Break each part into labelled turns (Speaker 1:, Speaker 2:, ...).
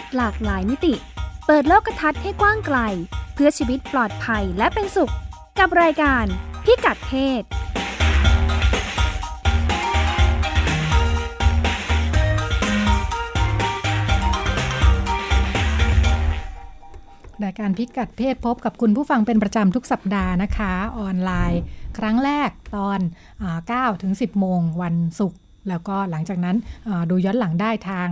Speaker 1: ศหลากหลายมิติ เปิดโลกทัศน์ให้กว้างไกล เพื่อชีวิตปลอดภัยและเป็นสุข กับรายการพิกัดเพศ
Speaker 2: รายการพิกัดเพศพบกับคุณผู้ฟังเป็นประจำทุกสัปดาห์นะคะ ออนไลน์ ครั้งแรกตอน9ถึง10 โมงวันศุกร์แล้วก็หลังจากนั้นดูย้อนหลังได้ทาง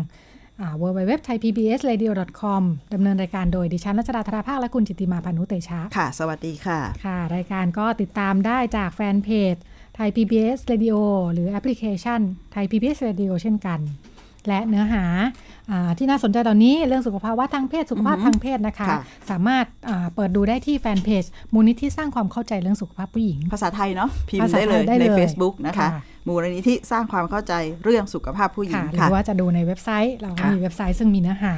Speaker 2: w w w t h a i PBS Radio com ดำเนินรายการโดยดิฉันรัชดาธราภาคและคุณจิติมาพานุเตชะ
Speaker 3: ค่ะ สวัสดีค่ะ
Speaker 2: ค่ะ รายการก็ติดตามได้จากแฟนเพจไทย PBS Radio หรือแอปพลิเคชันไทย PBS Radio เช่นกัน และเนื้อหาที่น่าสนใจตอนนี้เรื่องสุขภาวะทางเพศสุขภาพทางเพศนะคะ สามารถเปิดดูได้ที่แฟนเพจมูลนิธิสร้างความเข้าใจเรื่องสุขภาพผู้หญิง
Speaker 3: ภาษาไทยเนาะพิมพ์ได้เลยใน Facebook นะคะมูลนิธิสร้างความเข้าใจเรื่องสุขภาพผู้หญิง
Speaker 2: หรือว่าจะดูในเว็บไซต์ เราก็มีเว็บไซต์ซึ่งมีเนื้อหา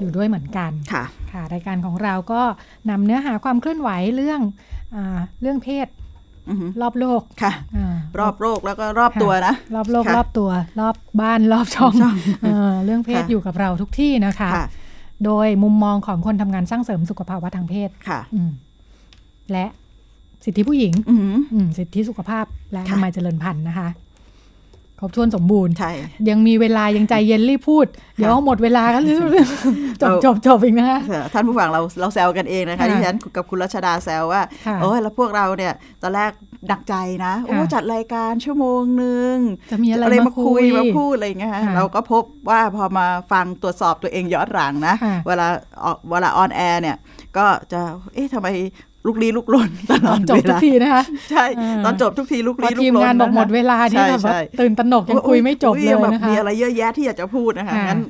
Speaker 2: อยู่ด้วยเหมือนกัน
Speaker 3: ค่ะ
Speaker 2: ค่ะรายการของเราก็นำเนื้อหาความเคลื่อนไหวเรื่องอเรื่องเพศ รอบโลก
Speaker 3: ค่ะ รอบโลกแล้วก็รอบตัวนะ
Speaker 2: รอบโลกรอบตัว รอบบ้านรอบช่องเรื่องเพศอยู่กับเราทุกที่นะคะ โดยมุมมองของคนทำงานสร้างเสริมสุขภาวะทางเพศ
Speaker 3: ค่ะ
Speaker 2: และสิทธิผู้หญิงสิทธิสุขภาพและทำไมเจริญพันธุ์นะคะ ครบถ้วนสมบูรณ์
Speaker 3: ใช่
Speaker 2: ยังมีเวลายังใจเย็นรีบพูด เดี๋ยวหมดเวลาก็จบจบจบอีกนะคะ
Speaker 3: ท่านผู้ฟังเราเราแซวกันเองนะคะที่ฉันกับคุณรัชดาแซวว่าโอ้ยแล้วพวกเราเนี่ยตอนแรกดักใจนะโอ้จัดรายการชั่วโมงหนึ่ง
Speaker 2: จะมีอะไรมาคุย
Speaker 3: มาพูดอะไรเงี้ยเราก็พบว่าพอมาฟังตรวจสอบตัวเองย้อนหลังนะ เวลาเวลาออนแอร์เนี่ยก็จะเอ๊ะทำไม ลุกลี้ลุกลนตลอด
Speaker 2: จบทุกทีนะคะ
Speaker 3: ใช่ ตอนจบทุกทีลุกลี้ลุกลนที
Speaker 2: มงานบอกหมดเวลาที่แบบตื่นตนกยังคุยไม่จบเลยนะคะ
Speaker 3: มีอะไรเยอะแยะที่อยากจะพูดนะคะงั้น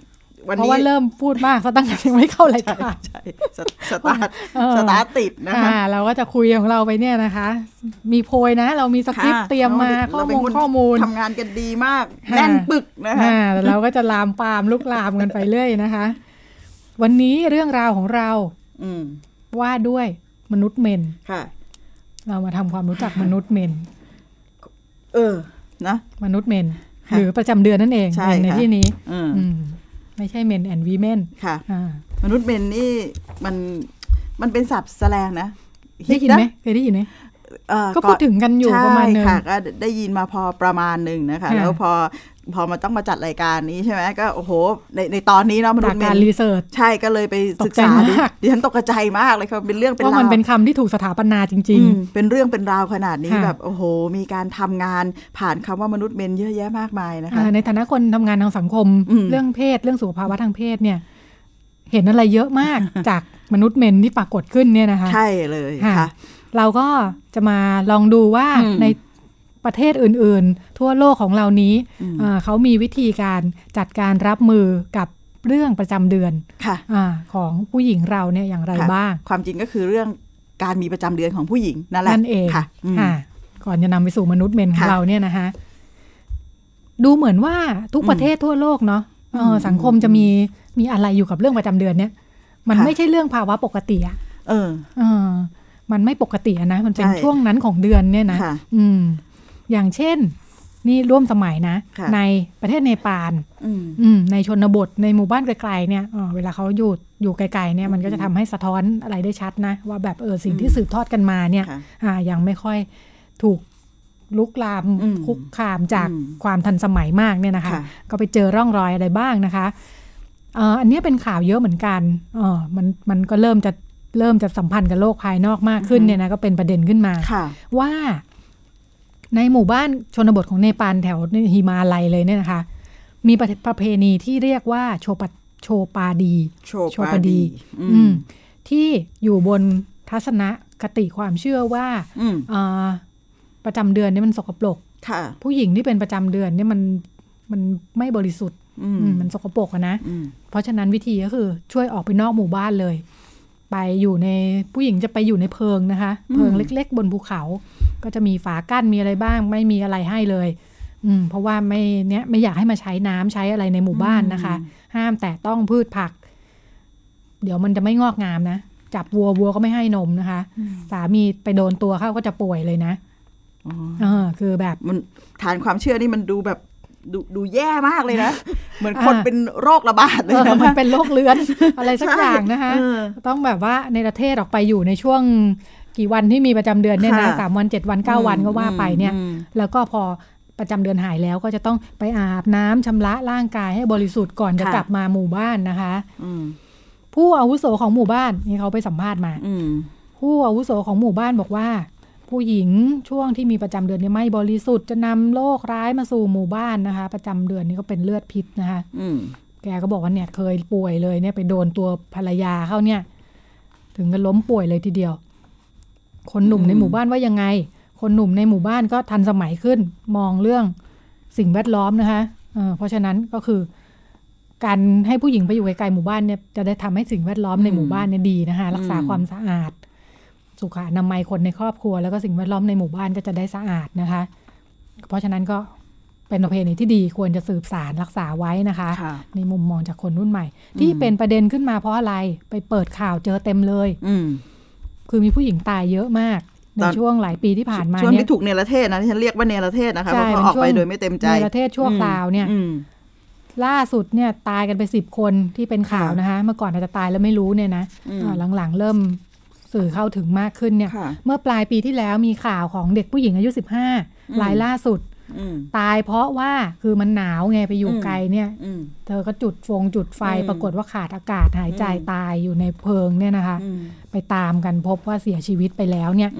Speaker 2: เพราะว่าเริ่มพูดมากซะตั้งแต่ยังไม่เข้ารายการ
Speaker 3: ใช่สตาร์ทสตาร์ทติดนะคะ
Speaker 2: เราก็จะคุยของเราไปเนี่ยนะคะ มีโพยนะ เรามีสคริปต์เตรียมมาข้อมูลข้อมูล
Speaker 3: ทำงานกันดีมากแน่นปึกนะคะ
Speaker 2: เราก็จะลามปามลุกลามกันไปเรื่อยนะคะ วันนี้เรื่องราวของเราว่าด้วย มนุษย์เมน
Speaker 3: ค่ะ
Speaker 2: เรามาทำความรู้จักมนุษย์เมน
Speaker 3: เออ นะ
Speaker 2: มนุษย์เมน หรือประจำเดือนนั่นเอง
Speaker 3: ใน
Speaker 2: ในที่นี้ไม่ใช่เมนแอนด์วีเมน
Speaker 3: ค่ะมนุษย์เมนนี่มันมันเป็นศัพท์แสลงนะ
Speaker 2: ได้ยินไหมเคยได้ยินไหม ก็พูดถึงกันอยู่ประมาณนึง
Speaker 3: ค่ะก็ได้ยินมาพอประมาณหนึ่งนะคะ แล้วพอพอมาต้องมาจัดรายการนี้ใช่ไหมก็โอ้โหในในตอนนี้เนาะ
Speaker 2: มัน
Speaker 3: เป็
Speaker 2: นการรีเสิร์ช
Speaker 3: ใช่ก็เลยไปศึกษาดิฉันตกใจมากเลยค่ะเป็นเรื่องเป็นราว
Speaker 2: ว่ามันเป็นคำที่ถูกสถาปนาจริง
Speaker 3: ๆ เป็นเรื่องเป็นราวขนาดนี้แบบโอ้โห มีการทำงานผ่านคำว่ามนุษย์เมนเยอะแยะมากมายนะคะ
Speaker 2: ในฐานะคนทำงานทางสังคม เรื่องเพศเรื่องสุขภาวะทางเพศเนี่ยเห็นอะไรเยอะมากจากมนุษย์เมนที่ปรากฏขึ้นเนี่ยนะคะ
Speaker 3: ใช่เลยค่ะ
Speaker 2: เราก็จะมาลองดูว่าในประเทศอื่น ๆ ทั่วโลกของเรานี้เขามีวิธีการจัดการรับมือกับเรื่องประจำเดือนอของผู้หญิงเราเนี่ยอย่างไรบ้าง
Speaker 3: ความจริงก็คือเรื่องการมีประจำเดือนของผู้หญิงนั่นแหละ
Speaker 2: นั่นเองค่ะก่อนจะนำไปสู่มนุษย์เมนของเราเนี่ยนะคะดูเหมือนว่าทุกประเทศทั่วโลกเนาะสังคมจะมีมีอะไรอยู่กับเรื่องประจำเดือนเนี่ย มันไม่ใช่เรื่องภาวะปกติอะ
Speaker 3: เออ
Speaker 2: เออ มันไม่ปกตินะ มันเป็นช่วงนั้นของเดือนเนี่ยนะอืม อย่างเช่น นี่ร่วมสมัยนะ ในประเทศเนปาลในชนบทในหมู่บ้านไกลๆเนี่ยเวลาเขาอยู่อยู่ไกลๆเนี่ยมันก็จะทำให้สะท้อนอะไรได้ชัดนะ ว่าแบบเออสิ่งที่สืบทอดกันมาเนี่ยอ่ายังไม่ค่อยถูกลุกลามคุกคามจากความทันสมัยมากเนี่ยนะคะ ก็ไปเจอร่องรอยอะไรบ้างนะคะอันนี้เป็นข่าวเยอะเหมือนกันออมันมันก็เริ่มจะ เริ่มจะสัมพันธ์กับโลกภายนอกมากขึ้นเนี่ยนะก็เป็นประเด็นขึ้นมาว่าในหมู่บ้านชนบทของเนปาลแถวฮิมาลัยเลยเนี่ยนะคะ มีประเพณีที่เรียกว่าโชปโชปาดี
Speaker 3: โชปาดี
Speaker 2: ที่อยู่บนทัศนคติความเชื่อว่าประจำเดือนนี่มันสกปรกผู้หญิงที่เป็นประจำเดือนนี่มันมันไม่บริสุทธิ์มันสกปรกนะ เพราะฉะนั้นวิธีก็คือช่วยออกไปนอกหมู่บ้านเลย ไปอยู่ในผู้หญิงจะไปอยู่ในเพิงนะคะ เพิงเล็ก ๆ บนภูเขา ก็จะมีฝากั้นมีอะไรบ้าง ไม่มีอะไรให้เลย อืมเพราะว่าไม่เนี้ยไม่อยากให้มาใช้น้ำใช้อะไรในหมู่บ้านนะคะ ห้ามแต่ต้องพืชผัก เดี๋ยวมันจะไม่งอกงามนะจับวัววัวก็ไม่ให้นมนะคะ สามีไปโดนตัวเขาก็จะป่วยเลยนะ
Speaker 3: อ๋อ
Speaker 2: คือแบบ
Speaker 3: มันฐานความเชื่อนี่มันดูแบบ ดูดูแย่มากเลยนะ เหมือนคนเป็นโรคระบาดเลยนะ
Speaker 2: มันเป็นโรคเลื้อนอะไรสักอย่างนะคะต้องแบบว่าในประเทศออกไปอยู่ในช่วงกี่วันที่มีประจำเดือนเนี่ยนะสามวันเจ็ดวันเก้าวันก็ว่าไปเนี่ย แล้วก็พอประจำเดือนหายแล้วก็จะต้องไปอาบน้ำชำระร่างกายให้บริสุทธิ์ก่อนจะกลับมาหมู่บ้านนะคะผู้อาวุโสของหมู่บ้านนี่เขาไปสัมภาษณ์มาผู้อาวุโสของหมู่บ้านบอกว่า ผู้หญิงช่วงที่มีประจำเดือนนี่ไม่บริสุทธิ์จะนำโรคร้ายมาสู่หมู่บ้านนะคะ ประจำเดือนนี่ก็เป็นเลือดพิษนะคะแกก็บอกว่าเนี่ยเคยป่วยเลยเนี่ยไปโดนตัวภรรยาเขาเนี่ย ถึงกับล้มป่วยเลยทีเดียว คนหนุ่มในหมู่บ้านว่ายังไง คนหนุ่มในหมู่บ้านก็ทันสมัยขึ้น มองเรื่องสิ่งแวดล้อมนะคะเเพราะฉะนั้นก็คือ การให้ผู้หญิงไปอยู่ไกลๆหมู่บ้านเนี่ยจะได้ทำให้สิ่งแวดล้อมในหมู่บ้านเนี่ยดีนะคะรักษาความสะอาด สุขอนามัยคนในครอบครัว แล้วก็สิ่งแวดล้อมในหมู่บ้านก็จะได้สะอาดนะคะ เพราะฉะนั้นก็เป็นประเพณีที่ดีควรจะสืบสารรักษาไว้นะคะในมุมมองจากคนรุ่นใหม่ ที่เป็นประเด็นขึ้นมาเพราะอะไรไปเปิดข่าวเจอเต็มเลย
Speaker 3: อื
Speaker 2: คือมีผู้หญิงตายเยอะมากในช่วงหลายปีที่ผ่านมา
Speaker 3: ช่วงที่ถูกเนรเทศนะที่ฉันเรียกว่าเนรเทศนะคะเพราะเขาออกไปโดยไม่เต็มใจ
Speaker 2: เนรเทศชั่วคราวเนี่ยล่าสุดเนี่ยตายกันไปสิบคนที่เป็นข่าวนะคะ เมื่อก่อนอาจจะตายแล้วไม่รู้เนี่ยนะหลังๆเริ่ม สื่อเข้าถึงมากขึ้นเนี่ย เมื่อปลายปีที่แล้วมีข่าวของเด็กผู้หญิงอายุสิบห้ารายล่าสุดตายเพราะว่าคือมันหนาวไงไปอยู่ไกลเนี่ยเธอก็จุดฟงจุดไฟปรากฏว่าขาดอากาศหายใจตายอยู่ในเพิงเนี่ยนะคะ ไปตามกันพบว่าเสียชีวิตไปแล้วเนี่ย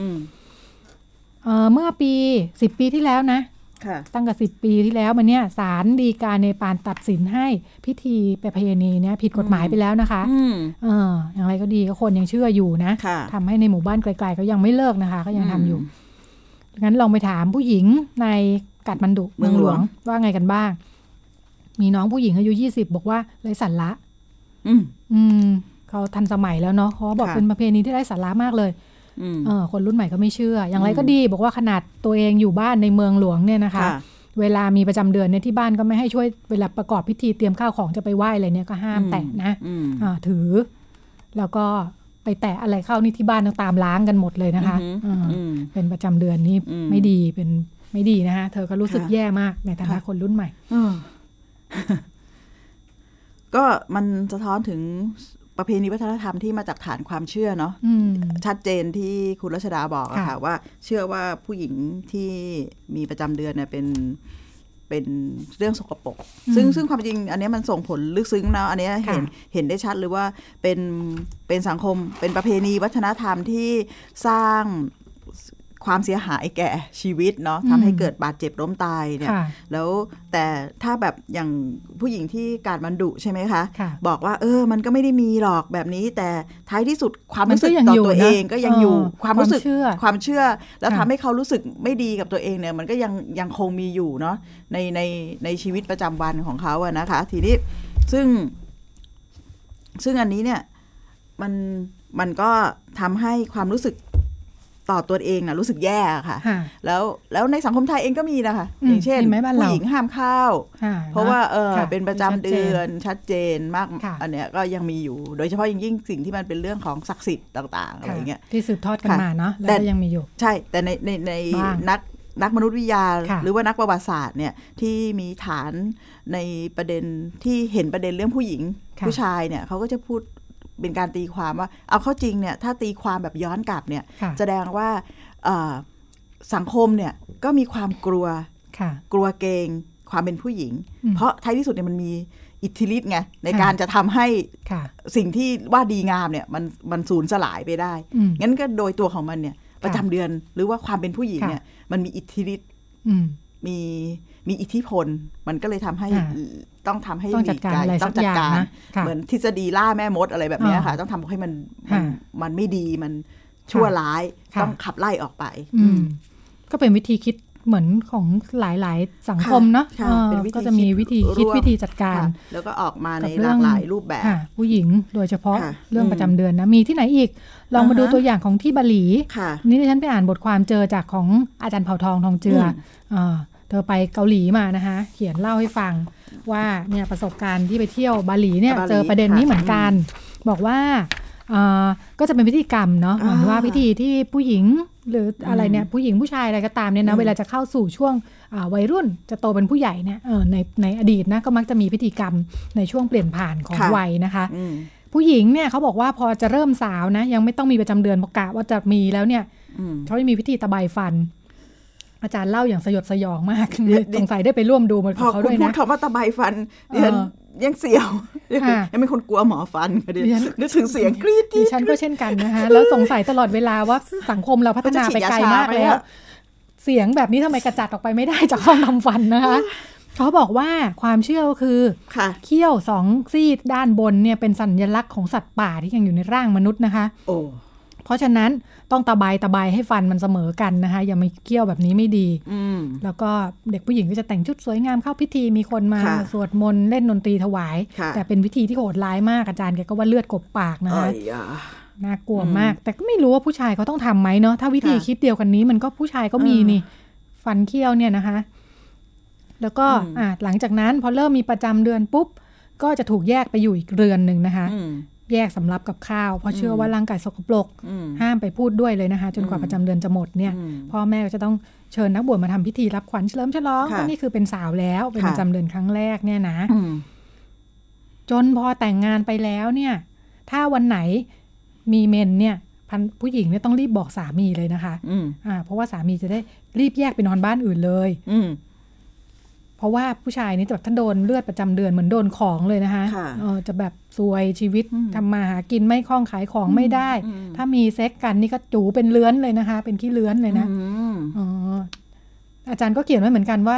Speaker 2: เมื่อปีสิบปีที่แล้วนะ ตั้งแต่สิบปีที่แล้วมันเนี่ยศาลดีกาในปานตัดสินให้พิธีประเพณีเนี่ยผิดกฎหมายไปแล้วนะคะเอออย่างไรก็ดีก็คนยังเชื่ออยู่นะทำให้ในหมู่บ้านไกลๆก็ยังไม่เลิกนะคะ ก็ยังทำอยู่งั้นลองไปถามผู้หญิงในกัดมันดุเมืองหลวงว่าไงกันบ้าง มีน้องผู้หญิงอายุยี่สิบบอกว่าไรสันละ
Speaker 3: อืม
Speaker 2: อืมเขาทันสมัยแล้วเนาะเขาบอกเป็นประเพณีที่ไร้สาระมากเลย เออคนรุ่นใหม่ก็ไม่เชื่อ อย่างไรก็ดีบอกว่าขนาดตัวเองอยู่บ้านในเมืองหลวงเนี่ยนะคะ เวลามีประจำเดือนเนี่ยที่บ้านก็ไม่ให้ช่วยเวลาประกอบพิธีเตรียมข้าวของจะไปไหว้อะไรเนี่ยก็ห้ามแตะนะอ่าถือ แล้วก็ไปแตะอะไรเข้านี่ที่บ้านต้องตามล้างกันหมดเลยนะคะเป็นประจำเดือนนี่ไม่ดีเป็นไม่ดีนะคะเธอก็รู้สึกแย่มากในฐานะคนรุ่นใหม่
Speaker 3: ก็มันสะท้อนถึง ประเพณีวัฒนธรรมที่มาจากฐานความเชื่อเนาะชัดเจนที่คุณรัชดาบอกอะค่ะว่าเชื่อว่าผู้หญิงที่มีประจำเดือนเนี่ยเป็นเป็นเรื่องสกปรกซึ่งซึ่งความจริง อันนี้มันส่งผลลึกซึ้งนะอันนี้เห็นเห็นได้ชัดหรือว่าเป็นเป็นสังคมเป็นประเพณีวัฒนธรรมที่สร้าง ความเสียหายแก่ชีวิตเนาะทำให้เกิดบาดเจ็บล้มตายเนี่ย แล้วแต่ถ้าแบบอย่างผู้หญิงที่การมันดุใช่ไหมคะบอกว่าเออมันก็ไม่ได้มีหรอกแบบนี้ แต่ท้ายที่สุดความรู้สึกต่อตัวเองก็ยังอยู่ความรู้สึกความเชื่อ แล้วทำให้เขารู้สึกไม่ดีกับตัวเองเนี่ย มันก็ยังยังคงมีอยู่เนาะในในในชีวิตประจำวันของเขาอะนะคะ ทีนี้ซึ่ง ซึ่งอันนี้เนี่ยมันมันก็ทำให้ความรู้สึก ต่อตัวเองนะรู้สึกแย่ค่ะ แล้วแล้วในสังคมไทยเองก็มีนะคะ อย่างเช่นผู้หญิงห้ามเข้า เพราะว่าเออเป็นประจำเดือนชัดเจนมากอันเนี้ยก็ยังมีอยู่ โดยเฉพาะยิ่งสิ่งที่มันเป็นเรื่องของศักดิ์สิทธิ์ต่าง ๆ อะไรเงี้ย
Speaker 2: ที่สืบทอดกันมาเนาะแล้วยังมีอยู่
Speaker 3: ใช่แต่ในในในนักนักมนุษยวิทยาหรือว่านักประวัติศาสตร์เนี่ยที่มีฐานในประเด็นที่เห็นประเด็นเรื่องผู้หญิงผู้ชายเนี่ยเขาก็จะพูด เป็นการตีความว่า เอาเข้าจริงเนี่ยถ้าตีความแบบย้อนกลับเนี่ยแสดงว่าสังคมเนี่ยก็มีความกลัวกลัวเกงความเป็นผู้หญิง เพราะท้ายที่สุดเนี่ยมันมีอิทธิฤทธิ์ไงในการจะทำให้สิ่งที่ว่าดีงามเนี่ยมันมันสูญสลายไปได้ งั้นก็โดยตัวของมันเนี่ยประจำเดือนหรือว่าความเป็นผู้หญิงเนี่ยมันมีอิทธิฤทธิ์มี มีอิทธิพล มันก็เลยทำให้ต้องทำให้
Speaker 2: ต้องจัดการอะไร
Speaker 3: ต้องจัดการ เหมือนทฤษฎีล่าแม่มดอะไรแบบนี้ค่ะ ต้องทำให้มันมันไม่ดีมันชั่วร้ายต้องขับไล่ออกไป
Speaker 2: ก็เป็นวิธีคิดเหมือนของหลายๆ สังคมเนาะก็จะมีวิธีคิดวิธีจัดการ
Speaker 3: แล้วก็ออกมาในหลากหลายรูปแบบ
Speaker 2: ผู้หญิงโดยเฉพาะเรื่องประจำเดือนนะ มีที่ไหนอีก ลองมาดูตัวอย่างของที่บาหลี นี่ที่ฉันไปอ่านบทความเจอจากของอาจารย์เผ่าทองทองเจือ เธอไปเกาหลีมานะคะ เขียนเล่าให้ฟังว่าเนี่ยประสบการณ์ที่ไปเที่ยวบาหลีเนี่ยเจอประเด็นนี้เหมือนกัน บอกว่าก็จะเป็นพิธีกรรมเนาะเหมือนว่าพิธีที่ผู้หญิงหรืออะไรเนี่ยผู้หญิงผู้ชายอะไรก็ตามเนี่ยนะเวลาจะเข้าสู่ช่วงวัยรุ่นจะโตเป็นผู้ใหญ่เนี่ยในในอดีตนะก็มักจะมีพิธีกรรมในช่วงเปลี่ยนผ่านของวัยนะคะ ผู้หญิงเนี่ยเขาบอกว่าพอจะเริ่มสาวนะยังไม่ต้องมีประจำเดือนประกาศว่าจะมีแล้วเนี่ยเขาจะมีพิธีตะไบฟัน อาจารย์เล่าอย่างสยดสยองมากสงสัยได้ไปร่วมดูมันเขาด้วยนะพอคุณ
Speaker 3: พูดคำว่าตะไบฟันยังเสียวยังเป็นคนกลัวหมอฟันเดี๋ยวนึกถึงเสียงกรีด
Speaker 2: ดิฉันก็เช่นกันนะคะแล้วสงสัยตลอดเวลาว่าสังคมเราพัฒนาไปไกลมากแล้ว เสียงแบบนี้ทำไมกระจัดออกไปไม่ได้จากห้องทำฟันนะคะเขาบอกว่าความเชื่อก็คือเขี้ยวสองซีดด้านบนเนี่ยเป็นสัญลักษณ์ของสัตว์ป่าที่ยังอยู่ในร่างมนุษย์นะคะ
Speaker 3: โอ้
Speaker 2: เพราะฉะนั้นต้องตะไบตะไบให้ฟันมันเสมอกันนะคะ อย่ามาเกี่ยวแบบนี้ไม่ดีแล้วก็เด็กผู้หญิงก็จะแต่งชุดสวยงามเข้าพิธีมีคนมาสวดมนต์เล่นดนตรีถวาย แต่เป็นพิธีที่โหดร้ายมากอาจารย์แกก็ว่าเลือดกบปากนะคะน่ากลัวมาก แต่ก็ไม่รู้ว่าผู้ชายเขาต้องทำไหมเนาะถ้าวิธีคิดเดียวกันนี้มันก็ผู้ชายก็มีนี่ ฟันเคี้ยวเนี่ยนะคะ แล้วก็อ่าหลังจากนั้นพอเริ่มมีประจำเดือนปุ๊บ ก็จะถูกแยกไปอยู่อีกเรือนหนึ่งนะคะ แยกสำรับกับข้าว เพราะเชื่อว่าร่างกายสกปรกห้ามไปพูดด้วยเลยนะคะ จนกว่าประจำเดือนจะหมดเนี่ยพ่อแม่ก็จะต้องเชิญนักบวชมาทำพิธีรับขวัญเฉลิมฉลองว่านี่คือเป็นสาวแล้วเป็นประจำเดือนครั้งแรกเนี่ยนะจนพอแต่งงานไปแล้วเนี่ย ถ้าวันไหนมีเมนเนี่ยพันผู้หญิงเนี่ยต้องรีบบอกสามีเลยนะคะอ่าเพราะว่าสามีจะได้รีบแยกไปนอนบ้านอื่นเลย
Speaker 3: อื
Speaker 2: เพราะว่าผู้ชายนี่จะแบบท่านโดนเลือดประจำเดือนเหมือนโดนของเลยนะคะเออจะแบบซวยชีวิตทำมาหากินไม่คล่องขายของไม่ได้ ถ้ามีเซ็กกันนี่ก็จูเป็นเลื้อนเลยนะคะ เป็นขี้เลื้อนเลยนะอ๋ออาจารย์ก็เขียนไว้เหมือนกันว่า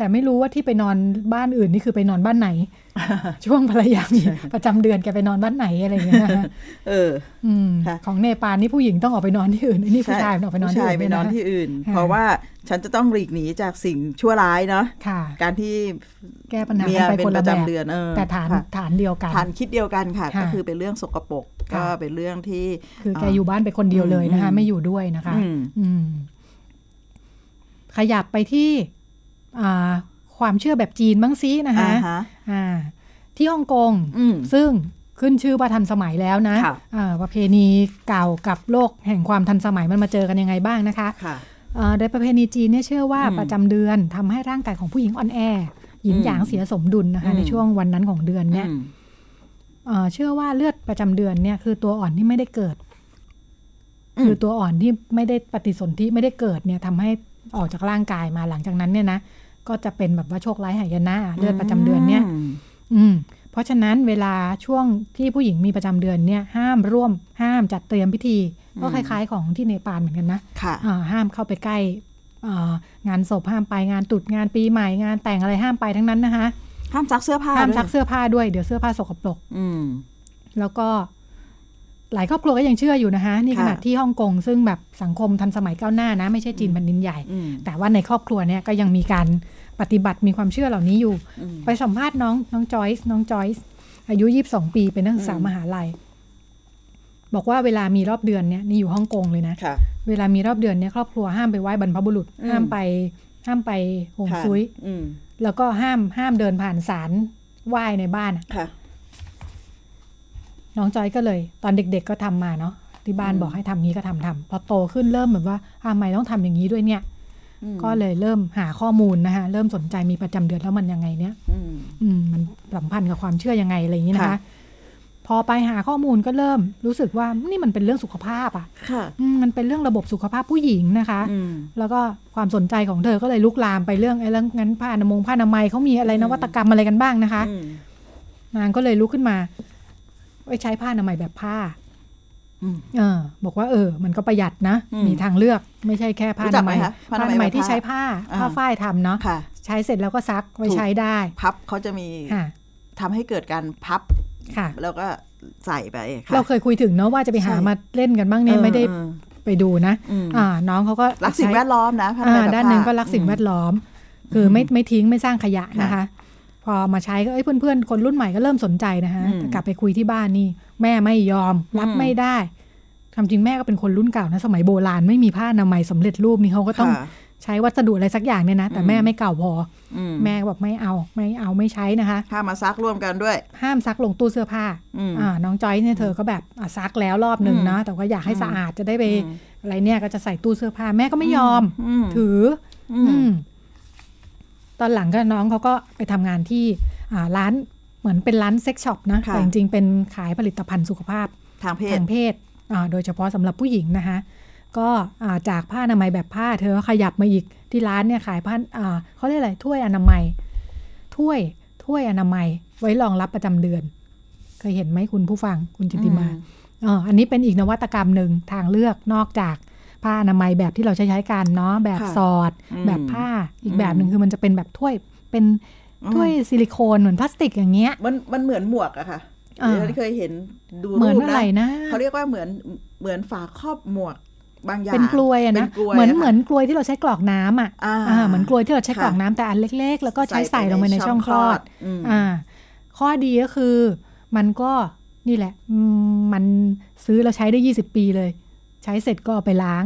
Speaker 2: แต่ไม่รู้ว่าที่ไปนอนบ้านอื่นนี่คือไปนอนบ้านไหน ช่วงภรรยามีประจำเดือนแกไปนอนบ้านไหนอะไรอย่างเงี้ยนะ
Speaker 3: เออ
Speaker 2: ของเนปาลนี่ผู้หญิงต้องออกไปนอนที่อื่นนี่ผู้ชายออกไปนอนที่อื่
Speaker 3: นไปนอนที่อื่น เพราะว่าฉันจะต้องหลีกหนีจากสิ่งชั่วร้ายเนาะการที่
Speaker 2: แก้ปัญหา
Speaker 3: ไปคนละแบบ
Speaker 2: แต่ฐานฐานเดียวกัน
Speaker 3: ฐานคิดเดียวกันค่ะ ก็คือเป็นเรื่องสกปรกก็เป็นเรื่องที่
Speaker 2: คือแกอยู่บ้านไปคนเดียวเลยนะคะ ไม่อยู่ด้วยนะคะอืขยับไปที่ ความเชื่อแบบจีนบ้างซินะคะอ่าที่ฮ่องกงซึ่งขึ้นชื่อว่าทันสมัยแล้วนะะประเพณีเก่ากับโลกแห่งความทันสมัยมันมาเจอกันยังไงบ้างนะคะโดยประเพณีจีนเนี่ยเชื่อว่าประจำเดือนทำให้ร่างกายของผู้หญิงอ่อนแอหยินหยางเสียสมดุลนะคะในช่วงวันนั้นของเดือนเนี่ยเชื่อว่าเลือดประจำเดือนเนี่ยคือตัวอ่อนที่ไม่ได้เกิด คือตัวอ่อนที่ไม่ได้ปฏิสนธิไม่ได้เกิดเนี่ยทำให้ออกจากร่างกายมาหลังจากนั้นเนี่ยนะ ก็จะเป็นแบบว่าโชคร้ายหายนะเลือดประจำเดือนเนี่ย อืม เพราะฉะนั้นเวลาช่วงที่ผู้หญิงมีประจำเดือนเนี่ย ห้ามร่วม ห้ามจัดเตรียมพิธี ก็คล้ายๆของที่เนปาลเหมือนกันนะ
Speaker 3: ค่ะ
Speaker 2: ห้ามเข้าไปใกล้งานศพห้ามไปงานตุดงานปีใหม่งานแต่งอะไรห้ามไปทั้งนั้นนะคะ
Speaker 3: ห้ามซักเสื้อผ้า
Speaker 2: ห้ามซักเสื้อผ้าด้วยเดี๋ยวเสื้อผ้าสกปรกแล้วก็ หลายครอบครัวก็ยังเชื่ออยู่นะคะนี่ขนาดที่ฮ่องกงซึ่งแบบสังคมทันสมัยก้าวหน้านะ ไม่ใช่จีนแผ่นดินใหญ่ แต่ว่าในครอบครัวเนี่ยก็ยังมีการปฏิบัติมีความเชื่อเหล่านี้อยู่ ไปสัมภาษณ์น้องน้องจอยส์น้องจอยส์อายุยี่บสองปีเป็นนักศึกษามหาลัย บอกว่าเวลามีรอบเดือนเนี่ยนี่อยู่ฮ่องกงเลยนะเวลามีรอบเดือนเนี่ยครอบครัวห้ามไปไหว้บรรพบุรุษห้ามไปห้ามไปหงซุยแล้วก็ห้ามห้ามเดินผ่านศาลไหว้ในบ้าน
Speaker 3: ค่ะ
Speaker 2: น้องจอยก็เลย ตอนเด็ก ๆก็ทำมาเนาะที่บ้านบอกให้ทำงี้ก็ทำทำพอโตขึ้นเริ่มแบบว่าทำไมต้องทำอย่างนี้ด้วยเนี่ยก็เลยเริ่มหาข้อมูลนะคะเริ่มสนใจมีประจำเดือนแล้วมันยังไงเนี่ยอืมมันสัมพันธ์กับความเชื่อยังไงอะไรอย่างนี้นะคะ พอไปหาข้อมูลก็เริ่มรู้สึกว่านี่มันเป็นเรื่องสุขภาพอะมันเป็นเรื่องระบบสุขภาพผู้หญิงนะคะ แล้วก็ความสนใจของเธอก็เลยลุกลามไปเรื่องไอ้เรื่องงั้นผ้าอนามัยผ้าอนามัยเขามีอะไรนวัตกรรมอะไรกันบ้างนะคะนางก็เลยลุกขึ้นมา ไปใช้ผ้าอนามัยแบบผ้าเออ บอกว่าเออ มันก็ประหยัดนะ มีทางเลือกไม่ใช่แค่ผ้าอนามัยผ้าอนามัยที่ใช้ผ้าผ้าฝ้ายทำเนาะใช้เสร็จแล้วก็ซักไว้ใช้ได้
Speaker 3: พับเขาจะมีทำให้เกิดการพับ
Speaker 2: ค่ะ
Speaker 3: แล้วก็ใส่ไป
Speaker 2: เราเคยคุยถึงเนาะว่าจะไปหามาเล่นกันบ้างเนี่ยไม่ได้ไปดูนะอ่า น้องเขาก็
Speaker 3: รักสิ่งแวดล้อมนะ
Speaker 2: ด้านหนึ่งก็รักสิ่งแวดล้อม คือไม่ไม่ทิ้งไม่สร้างขยะนะคะ พอมาใช้ก็เอ้ยเพื่อนๆ คนรุ่นใหม่ก็เริ่มสนใจนะคะกลับไปคุยที่บ้านนี่ แม่ไม่ยอม รับไม่ได้คำจริงแม่ก็เป็นคนรุ่นเก่านะ สมัยโบราณไม่มีผ้าอนามัยสำเร็จรูปนี่เขาก็ต้องใช้วัสดุอะไรสักอย่างเนี่ยนะ แต่แม่ไม่เก่าพอแม่บอกไม่เอาไม่เอาไม่ใช้นะคะ
Speaker 3: ห้ามมาซักร่วมกันด้วย
Speaker 2: ห้ามซักลงตู้เสื้อผ้าอ่าน้องจอยเนี่ยเธอก็แบบซักแล้วรอบหนึ่งเนาะแต่ว่าอยากให้สะอาดจะได้ไปอะไรเนี่ยก็จะใส่ตู้เสื้อผ้าแม่ก็ไม่ยอม ถือ อื ตอนหลังก็น้องเขาก็ไปทำงานที่ร้านเหมือนเป็นร้านเซ็กช็อปนะแต่จริงๆเป็นขายผลิตภัณฑ์สุขภาพ
Speaker 3: ทางเพศ
Speaker 2: ทางเพศโดยเฉพาะสำหรับผู้หญิงนะคะก็จากผ้าอนามัยแบบผ้าเธอขยับมาอีกที่ร้านเนี่ยขายผ้าเขาเรียกอะไรถ้วยอนามัยถ้วยถ้วยอนามัย ไว้รองรับประจำเดือน เคยเห็นไหมคุณผู้ฟังคุณจิติมาอ๋ออันนี้เป็นอีกนวัตกรรมหนึ่งทางเลือกนอกจาก ผ้าอนามัยแบบที่เราใช้ใช้กันเนาะแบบสอด แบบผ้าอีกแบบหนึ่งคือมันจะเป็นแบบถ้วยเป็นถ้วยซิลิโคนเหมือนพลาสติกอย่างเงี้ย
Speaker 3: มันมันเหมือนหมวกอะค่ะที่เคยเห็นดู
Speaker 2: รูปนะ
Speaker 3: เขาเรียกว่าเหมือนเหมือนฝาครอบหมวกบางอย่าง
Speaker 2: เป็นกลวยอะนะเหมือนเหมือนกลวยที่เราใช้กรอกน้ำอะเหมือนกลวยที่เราใช้กรอกน้ำแต่อันเล็ก ๆ แล้วก็ใช้ใส่ลงไปในช่องคลอดอ่า ข้อดีก็คือ มันก็นี่แหละมันซื้อเราใช้ได้ยี่สิบปีเลย ใช้เสร็จก็ไปล้าง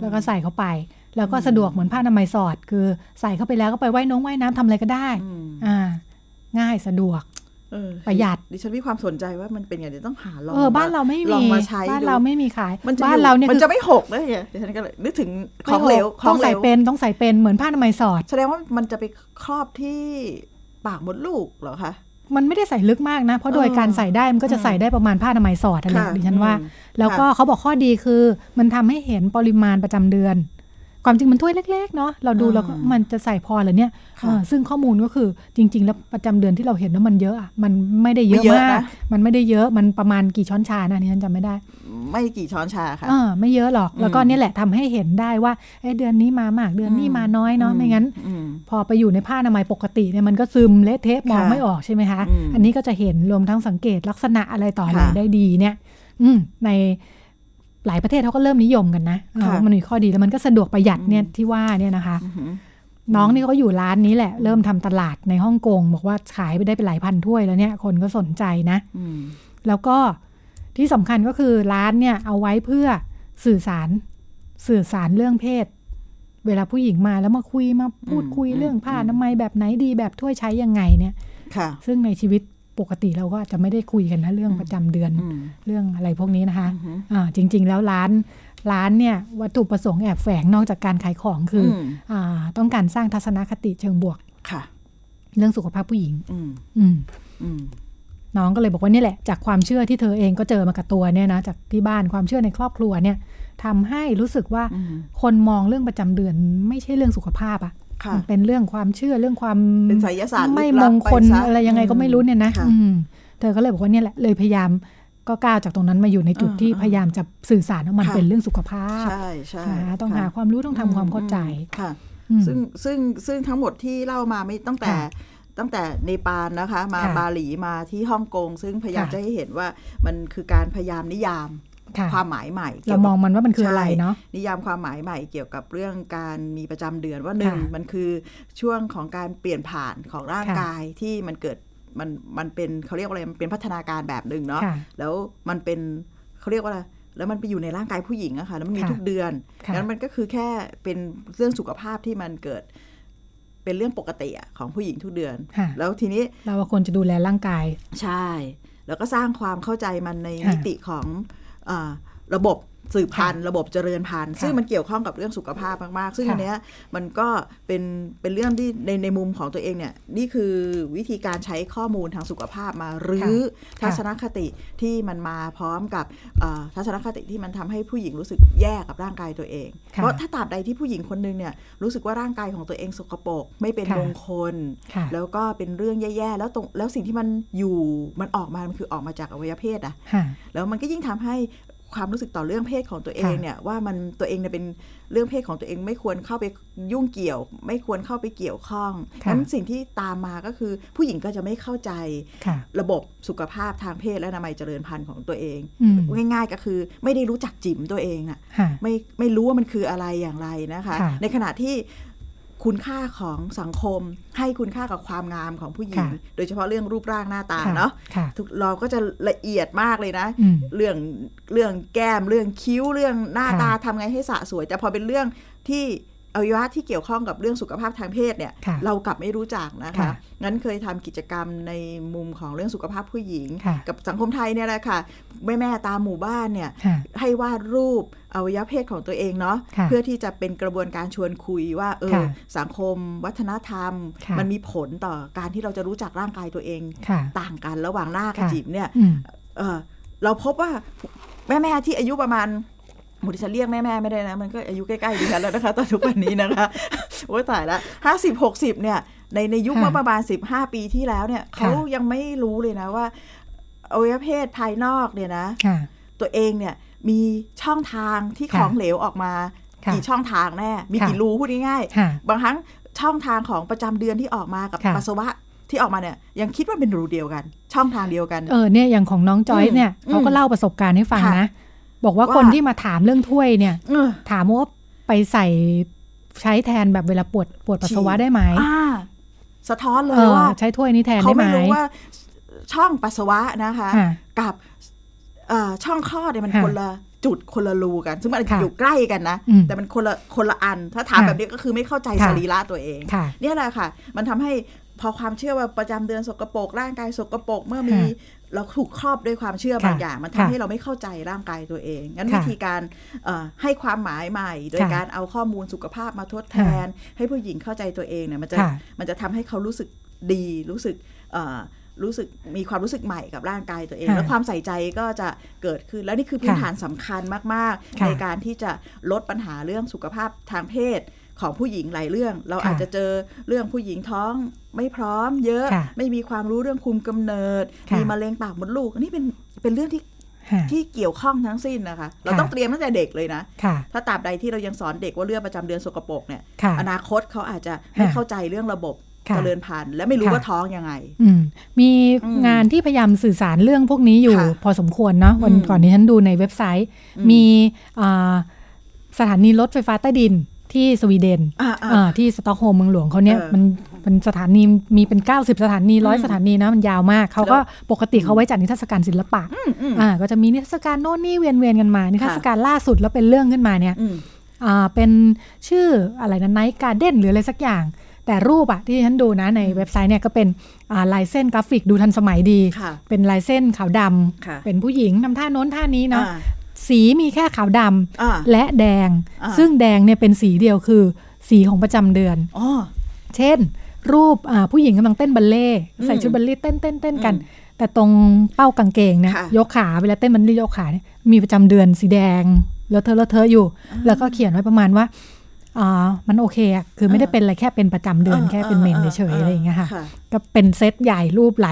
Speaker 2: แล้วก็ใส่เข้าไป แล้วก็สะดวกเหมือนผ้าอนามัยสอด คือใส่เข้าไปแล้วก็ไปไว้น้องไว้น้ำทำอะไรก็ได้อ่า ง่ายสะดวกประหยัด
Speaker 3: ดิฉันมีความสนใจว่ามันเป็นไงเดี๋ยวต้องหาลอง
Speaker 2: เออบ้านเราไม่มีลองมาใช้บ้านเราไม่มีขาย
Speaker 3: บ้านเราเนี่ยมันจะไม่หกเลยเดี๋ยวฉันก็เลยนึกถึงของเหลว
Speaker 2: ต้องใส่เป็นต้องใส่เป็นเหมือนผ้าอนามัยสอด
Speaker 3: แสดงว่ามันจะไปครอบที่ปากมดลูกเหรอคะ
Speaker 2: มันไม่ได้ใส่ลึกมากนะ เพราะโดยการใส่ได้มันก็จะใส่ได้ประมาณผ้าอนามัยสอดอะไรดิฉันว่า แล้วก็เขาบอกข้อดีคือ มันทำให้เห็นปริมาณประจำเดือน ความจริงมันถ้วยเล็กๆเนาะเราดูแล้วก็มันจะใส่พอหรือเนี่ยซึ่งข้อมูลก็คือจริง ๆ แล้วประจำเดือนที่เราเห็นว่ามันเยอะอะมันไม่ได้เยอะมากมันไม่ได้เยอะมันประมาณกี่ช้อนชานะนี่ฉันจำไม่ได้
Speaker 3: ไม่กี่ช้อนชาค่ะ
Speaker 2: อ่าไม่เยอะหรอกแล้วก็นี่แหละทำให้เห็นได้ว่าเอ้เดือนนี้มามากเดือนนี้มาน้อยเนาะไม่งั้น พอไปอยู่ในผ้าอนามัยปกติเนี่ยมันก็ซึมเละเทะมองไม่ออกใช่ไหมคะ อันนี้ก็จะเห็นรวมทั้งสังเกตลักษณะอะไรต่ออะไรได้ดีเนี่ยอืใน หลายประเทศเขาก็เริ่มนิยมกันนะมันมีข้อดีแล้วมันก็สะดวกประหยัดเนี่ยที่ว่าเนี่ยนะคะ น้องนี่เขาอยู่ร้านนี้แหละ เริ่มทำตลาดในฮ่องกงบอกว่าขายไปได้เป็นหลายพันถ้วยแล้วเนี่ย คนก็สนใจนะแล้วก็ที่สำคัญก็คือร้านเนี่ย เอาไว้เพื่อสื่อสารสื่อสารเรื่องเพศ เวลาผู้หญิงมาแล้วมาคุยมาพูดคุยเรื่องผ้าทำไมแบบไหนดีแบบถ้วยใช้ยังไงเนี่ยซึ่งในชีวิต ปกติเราก็จะไม่ได้คุยกันนะเรื่องประจำเดือนเรื่องอะไรพวกนี้นะคะอ่าจริง ๆ แล้วร้านร้านเนี่ยวัตถุประสงค์แอบแฝงนอกจากการขายของคืออ่าต้องการสร้างทัศนคติเชิงบวก
Speaker 3: ค่ะ
Speaker 2: เรื่องสุขภาพผู้หญิง อืมน้องก็เลยบอกว่านี่แหละ จากความเชื่อที่เธอเองก็เจอมากับตัวเนี่ยนะจากที่บ้านความเชื่อในครอบครัวเนี่ยทำให้รู้สึกว่าคนมองเรื่องประจำเดือนไม่ใช่เรื่องสุขภาพอะ มันเป็นเรื่องความเชื่อเรื่องความ
Speaker 3: เป็นไสยศาสตร์
Speaker 2: ไม่มงคลอะไรยังไงก็ไม่รู้เนี่ยนะเธอก็เลยบอกว่าเนี่ยแหละเลยพยายามก็ก้าวจากตรงนั้นมาอยู่ในจุดที่พยายามจะสื่อสารว่ามันเป็นเรื่องสุขภาพ
Speaker 3: ใช่ใช่
Speaker 2: ต้องหาความรู้ต้องทำความเข้าใจ
Speaker 3: ค่ะ ซึ่งซึ่งซึ่งทั้งหมดที่เล่ามาไม่ตั้งแต่ตั้งแต่เนปาลนะคะ มาบาหลีมาที่ฮ่องกง ซึ่งพยายามจะให้เห็นว่ามันคือการพยายามนิยาม ความหมายใหม่
Speaker 2: เรามองมันว่ามันคืออะไรเนาะ
Speaker 3: นิยามความหมายใหม่เกี่ยวกับเรื่องการมีประจำเดือนว่าหนึ่งมันคือช่วงของการเปลี่ยนผ่านของร่างกายที่มันเกิดมันมันเป็นเขาเรียกว่าอะไรมันเป็นพัฒนาการแบบหนึ่งเนาะแล้วมันเป็นเขาเรียกว่าอะไรแล้วมันไปอยู่ในร่างกายผู้หญิงอะค่ะแล้วมันมีทุกเดือนนั้นมันก็คือแค่เป็นเรื่องสุขภาพที่มันเกิดเป็นเรื่องปกติของผู้หญิงทุกเดือน แล้วทีนี้
Speaker 2: เราควรจะดูแลร่างกาย
Speaker 3: ใช่ แล้วก็สร้างความเข้าใจมันในมิติของ ระบบ สืบพันธุ์ระบบเจริญพันธุ์ซึ่งมันเกี่ยวข้องกับเรื่องสุขภาพมากๆ ซึ่งอันเนี้ยมันก็เป็นเป็นเรื่องที่ในในมุมของตัวเองเนี่ยนี่คือวิธีการใช้ข้อมูลทางสุขภาพมาหรือทัศนคติที่มันมาพร้อมกับทัศนคติที่มันทำให้ผู้หญิงรู้สึกแย่กับร่างกายตัวเอง เพราะถ้าตราบใดที่ผู้หญิงคนนึงเนี่ยรู้สึกว่าร่างกายของตัวเองสกปรกไม่เป็นมงคล แล้วก็เป็นเรื่องแย่ๆแล้วตรงแล้วสิ่งที่มันอยู่มันออกมามันคือออกมาจากอวัยวะเพศอะแล้วมันก็ยิ่งทำให้ ความรู้สึกต่อเรื่องเพศของตัวเองเนี่ยว่ามันตัวเองเนี่ยเป็นเรื่องเพศของตัวเองไม่ควรเข้าไปยุ่งเกี่ยว ไม่ควรเข้าไปเกี่ยวข้องนั้นสิ่งที่ตามมาก็คือผู้หญิงก็จะไม่เข้าใจ ระบบสุขภาพทางเพศและนามัยเจริญพันธุ์ของตัวเอง ง่าย ๆ ก็คือไม่ได้รู้จักจิ๋มตัวเองอะไม่ไม่รู้ว่ามันคืออะไรอย่างไรนะคะ ในขณะที่ คุณค่าของสังคม ให้คุณค่ากับความงามของผู้หญิง โดยเฉพาะเรื่องรูปร่างหน้าตาเนาะเราก็จะละเอียดมากเลยนะ เรื่องเรื่องแก้มเรื่องคิ้วเรื่องหน้าตาทำไงให้สะสวย แต่พอเป็นเรื่องที่ อวัยวะที่เกี่ยวข้องกับเรื่องสุขภาพทางเพศเนี่ยเรากลับไม่รู้จักนะคะงั้นเคยทำกิจกรรมในมุมของเรื่องสุขภาพผู้หญิง กับสังคมไทยเนี่ยแหละค่ะแม่แม่ตามหมู่บ้านเนี่ยให้วาดรูปอวัยวะเพศของตัวเองเนาะเพื่อที่จะเป็นกระบวนการชวนคุยว่าเออสังคม วัฒนธรรม มันมีผลต่อการที่เราจะรู้จักร่างกายตัวเองต่างกันระหว่างหน้ากับจิ๋มเนี่ยเราพบว่าแม่แม่ที่อายุประมาณ หมดฉันเรียกแม่แม่ไม่ได้นะ มันก็อายุใกล้ๆดิฉันแล้วนะคะตอนทุกวันนี้นะคะ โอ้ยตายละห้าสิบหกสิบเนี่ย ในในยุคเมื่อประมาณสิบห้าปีที่แล้วเนี่ย เขายังไม่รู้เลยนะว่าอวัยวะเพศภายนอกเนี่ยนะ ตัวเองเนี่ยมีช่องทางที่ของเหลวออกมากี่ช่องทางแน่ มีกี่รูพูดง่ายๆบางครั้งช่องทางของประจำเดือนที่ออกมากับปัสสาวะที่ออกมาเนี่ยยังคิดว่าเป็นรูเดียวกัน ช่องทางเดียวกัน
Speaker 2: เออเนี่ยอย่างของน้องจอยเนี่ยเขาก็เล่าประสบการณ์ให้ฟังนะ บอกว่าคนที่มาถามเรื่องถ้วยเนี่ยถามว่าไปใส่ใช้แทนแบบเวลาปวดปวดปัสสาวะได้ไหม
Speaker 3: สะท้อนเลยว่า
Speaker 2: ใช้ถ้วยนี้แทนได้ไหมเขาไม่รู้ว่า
Speaker 3: ช่องปัสสาวะนะคะ กับช่องคลอดเนี่ยมันคนละจุดคนละรูกัน ซึ่งมันอยู่ใกล้กันนะ แต่มันคนละคนละอัน ถ้าถามแบบนี้ก็คือไม่เข้าใจสรีระตัวเอง เนี่ยแหละค่ะ มันทำให้พอความเชื่อว่าประจำเดือนสกรปรกร่างกายสกรปรกเมื่อมี เราถูกครอบด้วยความเชื่อบางอย่าง มันทำให้เราไม่เข้าใจร่างกายตัวเอง งั้นวิธีการให้ความหมายใหม่ โดยการเอาข้อมูลสุขภาพมาทดแทน ให้ผู้หญิงเข้าใจตัวเองเนี่ยมันจะมันจะทำให้เขารู้สึกดีรู้สึกรู้สึกมีความรู้สึกใหม่กับร่างกายตัวเอง แล้วความใส่ใจก็จะเกิดขึ้น แล้วนี่คือพื้นฐานสำคัญมาก ๆ ในการที่จะลดปัญหาเรื่องสุขภาพทางเพศ ของผู้หญิงหลายเรื่อง เราอาจจะเจอเรื่องผู้หญิงท้องไม่พร้อมเยอะ ไม่มีความรู้เรื่องคุมกำเนิด มีมะเร็งปากมดลูก อันนี้เป็นเป็นเรื่องที่ที่เกี่ยวข้องทั้งสิ้นนะคะ เราต้องเตรียมตั้งแต่เด็กเลยนะ ถ้าตราบใดที่เรายังสอนเด็กว่าเรื่องประจำเดือนสกปรกเนี่ย อนาคตเขาอาจจะไม่เข้าใจเรื่องระบบเจริญพันธุ์และไม่รู้ว่าท้องยังไง
Speaker 2: มีงานที่พยายามสื่อสารเรื่องพวกนี้อยู่พอสมควรเนาะวันก่อนนี้ฉันดูในเว็บไซต์ มีสถานีรถไฟฟ้าใต้ดิน ที่สวีเดนที่สต็อกโฮล์มเมืองหลวงเขาเนี่ยมันเป็นสถานีมีเป็น 90 สถานีร้อยสถานีนะมันยาวมาก เขาก็ปกติเขาไว้จัดนิทรรศการศิลปะอ่าก็จะมีนิทรรศการโน่นนี่เวียนเวียนกันมา นิทรรศการล่าสุดแล้วเป็นเรื่องขึ้นมาเนี่ยอ่าเป็นชื่ออะไรนะ Night Garden หรืออะไรสักอย่าง แต่รูปอะที่ฉันดูนะในเว็บไซต์เนี่ยก็เป็นลายเส้นกราฟิกดูทันสมัยดี เป็นลายเส้นขาวดำเป็นผู้หญิงทำท่าโน้นท่านี้เนาะ สีมีแค่ขาวดำและแดง ซึ่งแดงเนี่ยเป็นสีเดียวคือ สีของประจำเดือนเช่น รูปผู้หญิงกำลังเต้นบัลเลต์ใส่ชุดบัลเลต์เต้นเต้นเต้นกัน แต่ตรงเป้ากางเกงเนี่ยยกขาเวลาเต้นบัลเลต์ยกขาเนี่ยมีประจำเดือนสีแดงแล้วเธอแล้วเธออยู่ แล้วก็เขียนไว้ประมาณว่า อ๋อ มันโอเคอะคือไม่ได้เป็นอะไรแค่เป็นประจำเดือนแค่เป็นเมนส์เฉยๆอะไรอย่างเงี้ยค่ะ ก็เป็นเซตใหญ่รูปไหล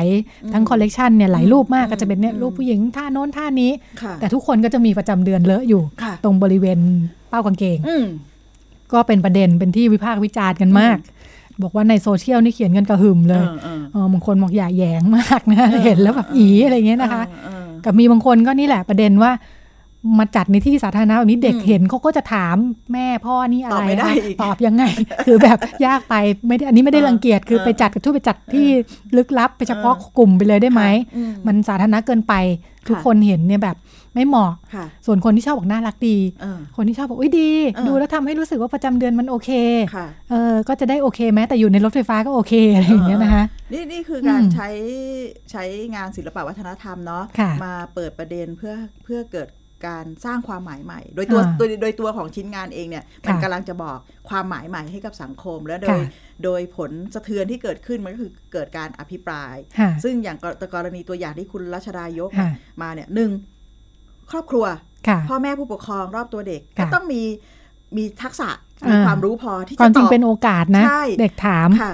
Speaker 2: ทั้งคอลเลกชันเนี่ยหลายรูปมากก็จะเป็นเนี่ยรูปผู้หญิงท่าโน้นท่านี้ แต่ทุกคนก็จะมีประจำเดือนเลอะอยู่ ตรงบริเวณเป้ากางเกงก็เป็นประเด็นเป็นที่วิพากษ์วิจารณ์กันมาก บอกว่าในโซเชียลนี่เขียนกันกระหึ่มเลยบางคนบอกหยะแหยงมากนะเห็นแล้วแบบอี๋อะไรเงี้ยนะคะกับมีบางคนก็นี่แหละประเด็นว่า มาจัดในที่สาธารณะแบบนี้เด็กเห็นเขาก็จะถามแม่พ่อนี่อะไรตอบยังไง คือแบบยากไปไม่ได้อันนี้ไม่ได้รังเกียจคือไปจัดกับทุกไปจัดที่ลึกลับไปเฉพาะกลุ่มไปเลยได้ไหมมันสาธารณะเกินไป ทุกคนเห็นเนี่ยแบบไม่เหมาะ ส่วนคนที่ชอบบอกน่ารักดี คนที่ชอบบอกอุ้ยดี ดูแล้วทำให้รู้สึกว่าประจำเดือนมันโอเคเออก็จะได้โอเคแม้แต่อยู่ในรถไฟฟ้าก็โอเคอะไรอย่างเงี้ยนะคะ
Speaker 3: นี่นี่คือการใช้ใช้งานศิลปวัฒนธรรมเนาะมาเปิดประเด็นเพื่อเพื่อเกิด การสร้างความหมายใหม่ โดยตัวโดยโดยตัวของชิ้นงานเองเนี่ยมันกำลังจะบอกความหมายใหม่ให้กับสังคม และโดยโดยผลสะเทือนที่เกิดขึ้นมันก็คือเกิดการอภิปราย ซึ่งอย่างกรณีตัวอย่างที่คุณรัชดายกมาเนี่ยหนึ่งครอบครัวพ่อแม่ผู้ปกครองรอบตัวเด็กก็ต้องมีมีทักษะมีความรู้พอที่จะตอบ
Speaker 2: ความจริงเป็นโอกาสนะ เด็กถาม
Speaker 3: ค่ะ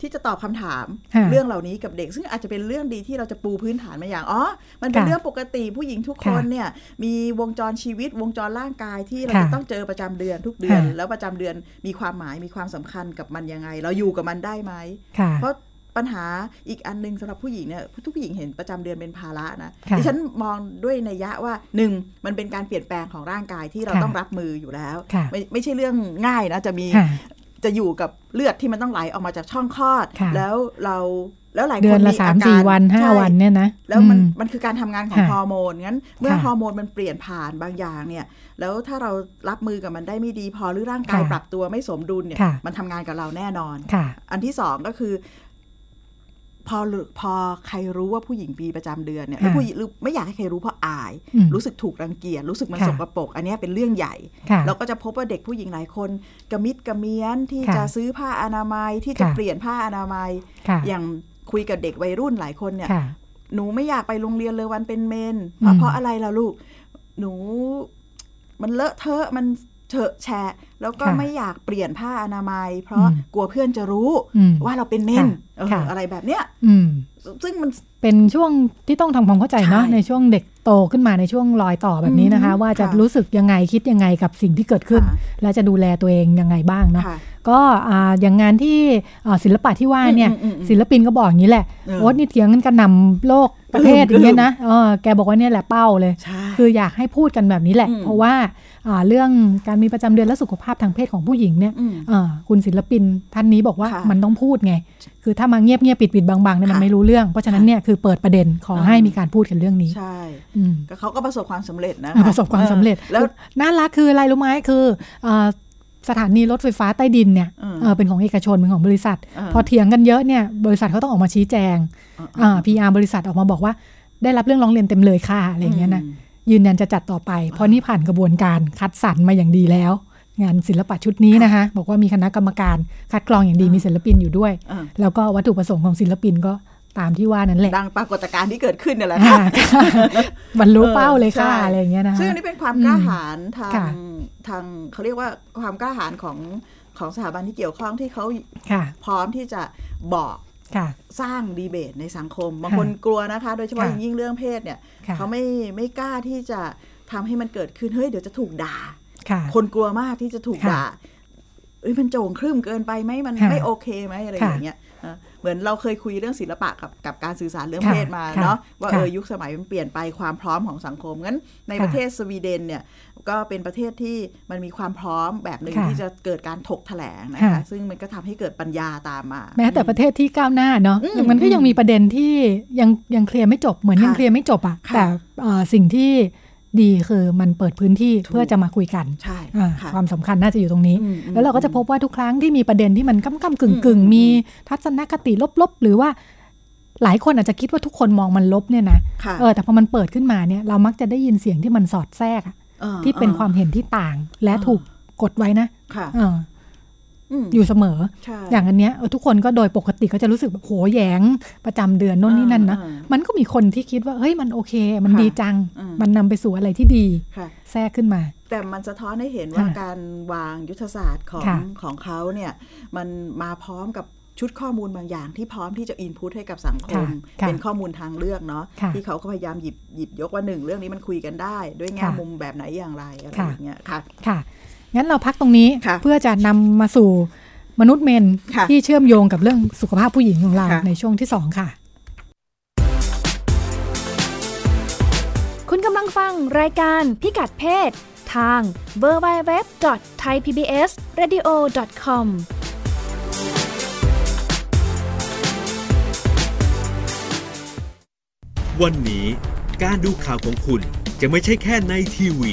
Speaker 3: ที่จะตอบคำถามเรื่องเหล่านี้กับเด็ก ซึ่งอาจจะเป็นเรื่องดีที่เราจะปูพื้นฐานมาอย่างอ๋อมันเป็นเรื่องปกติผู้หญิงทุกคนเนี่ย มีวงจรชีวิตวงจรร่างกายที่เราจะต้องเจอประจำเดือนทุกเดือน แล้วประจำเดือนมีความหมายมีความสำคัญกับมันยังไง เราอยู่กับมันได้ไหมเพราะปัญหาอีกอันนึงสำหรับผู้หญิงเนี่ยทุกผู้หญิงเห็นประจำเดือนเป็นภาระนะดิฉันมองด้วยนัยยะว่าหนึ่งมันเป็นการเปลี่ยนแปลงของร่างกายที่เราต้องรับมืออยู่แล้ว ไม่ไม่ใช่เรื่องง่ายนะจะมี จะอยู่กับเลือดที่มันต้องไหลออกมาจากช่องคลอด แล้วเราแล้วหลายคน
Speaker 2: เดือนละสามสี่วันห้าวันเนี่ยนะ
Speaker 3: แล้วมันมันคือการทำงานของฮอร์โมนงั้นเมื่อฮอร์โมนมันเปลี่ยนผ่านบางอย่างเนี่ย แล้วถ้าเรารับมือกับมันได้ไม่ดีพอหรือร่างกายปรับตัวไม่สมดุลเนี่ยมันทำงานกับเราแน่นอน อันที่สองก็คือ พอพอใครรู้ว่าผู้หญิงปีประจำเดือนเนี่ยผู้หญิงไม่อยากให้ใครรู้เพราะอาย รู้สึกถูกรังเกียจรู้สึกมันสกปรกอันนี้เป็นเรื่องใหญ่เราก็จะพบว่าเด็กผู้หญิงหลายคนกระมิดกระเมียนที่จะซื้อผ้าอนามัยที่จะเปลี่ยนผ้าอนามัย อย่างคุยกับเด็กวัยรุ่นหลายคนเนี่ยหนูไม่อยากไปโรงเรียนเลยวันเป็นเมน เพราะอะไรล่ะลูก หนูมันเลอะเทอะมัน เฉอะแฉะแล้วก็ไม่อยากเปลี่ยนผ้าอนามัย เพราะกลัวเพื่อนจะรู้ว่าเราเป็นเมนอะไรแบบเนี้ยซึ่งมัน
Speaker 2: เป็นช่วงที่ต้องทำความเข้าใจเนาะในช่วงเด็กโตขึ้นมาในช่วงรอยต่อแบบนี้นะคะ ว่าจะรู้สึกยังไงคิดยังไงกับสิ่งที่เกิดขึ้น และจะดูแลตัวเองยังไงบ้างเนาะก็อย่างงานที่ศิลปะที่ว่าเนี่ยศิลปินก็บอกอย่างนี้แหละโอ๊ตนี่เถียงกันกระนำโลกประเทศอย่างเงี้ยนะแกบอกว่าเนี่ยแหละเป้าเลย คืออยากให้พูดกันแบบนี้แหละ เพราะว่าเรื่องการมีประจำเดือนและสุขภาพทางเพศของผู้หญิงเนี่ยคุณศิลปินท่านนี้บอกว่ามันต้องพูดไง คือถ้ามาเงียบเงียบปิดปิดบางๆเนี่ยมันไม่รู้เรื่อง เพราะฉะนั้นเนี่ยคือเปิดประเด็นขอให้มีการพูดกันเรื่องนี้
Speaker 3: ใช่ก็เขาก็ประสบความสำเร็จนะ
Speaker 2: ประสบความสำเร็จแล้วน่ารักคืออะไรรู้ไหมคือ สถานีรถไฟฟ้าใต้ดินเนี่ยเป็นของเอกชนเป็นของบริษัท พอเถียงกันเยอะเนี่ยบริษัทเขาต้องออกมาชี้แจงพีอาร์บริษัทออกมาบอกว่า ได้รับเรื่องร้องเรียนเต็มเลยค่ะอะไรเงี้ยนะยืนยันจะจัดต่อไป เพราะนี่ผ่านกระบวนการคัดสรรมาอย่างดีแล้ว งานศิลปะชุดนี้นะคะ บอกว่ามีคณะกรรมการคัดกรองอย่างดีมีศิลปินอยู่ด้วย แล้วก็วัตถุประสงค์ของศิลปินก็ ตามที่ว่านั้นแหละ
Speaker 3: ดังปรากฏการณ์ที่เกิดขึ้นเนี่ยแหละ
Speaker 2: บรรลุเป้าเลยค่ะอะไรเงี้ยนะ
Speaker 3: ซึ่งอันนี้เป็นความกล้าหาญทางทางเขาเรียกว่าความกล้าหาญของของสถาบันที่เกี่ยวข้องที่เขาพร้อมที่จะบอกสร้างดีเบตในสังคมบางคนกลัวนะคะ โดยเฉพาะยิ่งเรื่องเพศเนี่ยเขาไม่ไม่กล้าที่จะทำให้มันเกิดขึ้นเฮ้ยเดี๋ยวจะถูกด่าคนกลัวมากที่จะถูกด่าเอ้ยมันโจงครึ่มเกินไปไหมมันไม่โอเคไหมอะไรอย่างเงี้ย เหมือนเราเคยคุยเรื่องศิลปะกับกับการสื่อสารเรื่องเพศมาเนาะว่าเออยุคสมัยมันเปลี่ยนไปความพร้อมของสังคมงั้นในประเทศสวีเดนเนี่ยก็เป็นประเทศที่มันมีความพร้อมแบบหนึ่งที่จะเกิดการถกแถลงนะคะซึ่งมันก็ทำให้เกิดปัญญาตามมา
Speaker 2: แม้แต่ประเทศที่ก้าวหน้าเนาะมันก็ยังมีประเด็นที่ยังยังเคลียร์ไม่จบเหมือนยังเคลียร์ไม่จบอะแต่สิ่งที่ ดีคือมันเปิดพื้นที่เพื่อจะมาคุยกัน ความสำคัญน่าจะอยู่ตรงนี้ แล้วเราก็จะพบว่าทุกครั้งที่มีประเด็นที่มันก้ำก้ำกึ่งกึ่งมีทัศนคติลบๆ หรือว่าหลายคนอาจจะคิดว่าทุกคนมองมันลบเนี่ยนะเออแต่พอมันเปิดขึ้นมาเนี่ยเรามักจะได้ยินเสียงที่มันสอดแทรกที่เป็นความเห็นที่ต่างและถูกกดไว้นะ อยู่เสมอ อย่างอันเนี้ยทุกคนก็โดยปกติก็จะรู้สึกแบบโหแยงประจำเดือนโน่นนี่นั่นนะ มันก็มีคนที่คิดว่าเฮ้ยมันโอเค มันดีจัง มันนำไปสู่อะไรที่ดีแทรกขึ้นมา
Speaker 3: แต่มันสะท้อนให้เห็นว่าการวางยุทธศาสตร์ของของเขาเนี่ยมันมาพร้อมกับชุดข้อมูลบางอย่างที่พร้อมที่จะอินพุตให้กับสังคม เป็นข้อมูลทางเลือกเนาะที่เขาก็พยายามหยิบหยิบยกว่าหนึ่งเรื่องนี้มันคุยกันได้ ด้วยแง่มุมแบบไหนอย่างไรอะไรอย่างเงี้ยค่ะ
Speaker 2: ค่ะ งั้นเราพักตรงนี้เพื่อจะนำมาสู่มนุษย์เมนที่เชื่อมโยงกับเรื่องสุขภาพผู้หญิงของเราในช่วงที่สองค่ะ
Speaker 1: คุณกำลังฟังรายการพิกัดเพศ ทาง www.thaipbsradio.com
Speaker 4: วันนี้การดูข่าวของคุณจะไม่ใช่แค่ในทีวี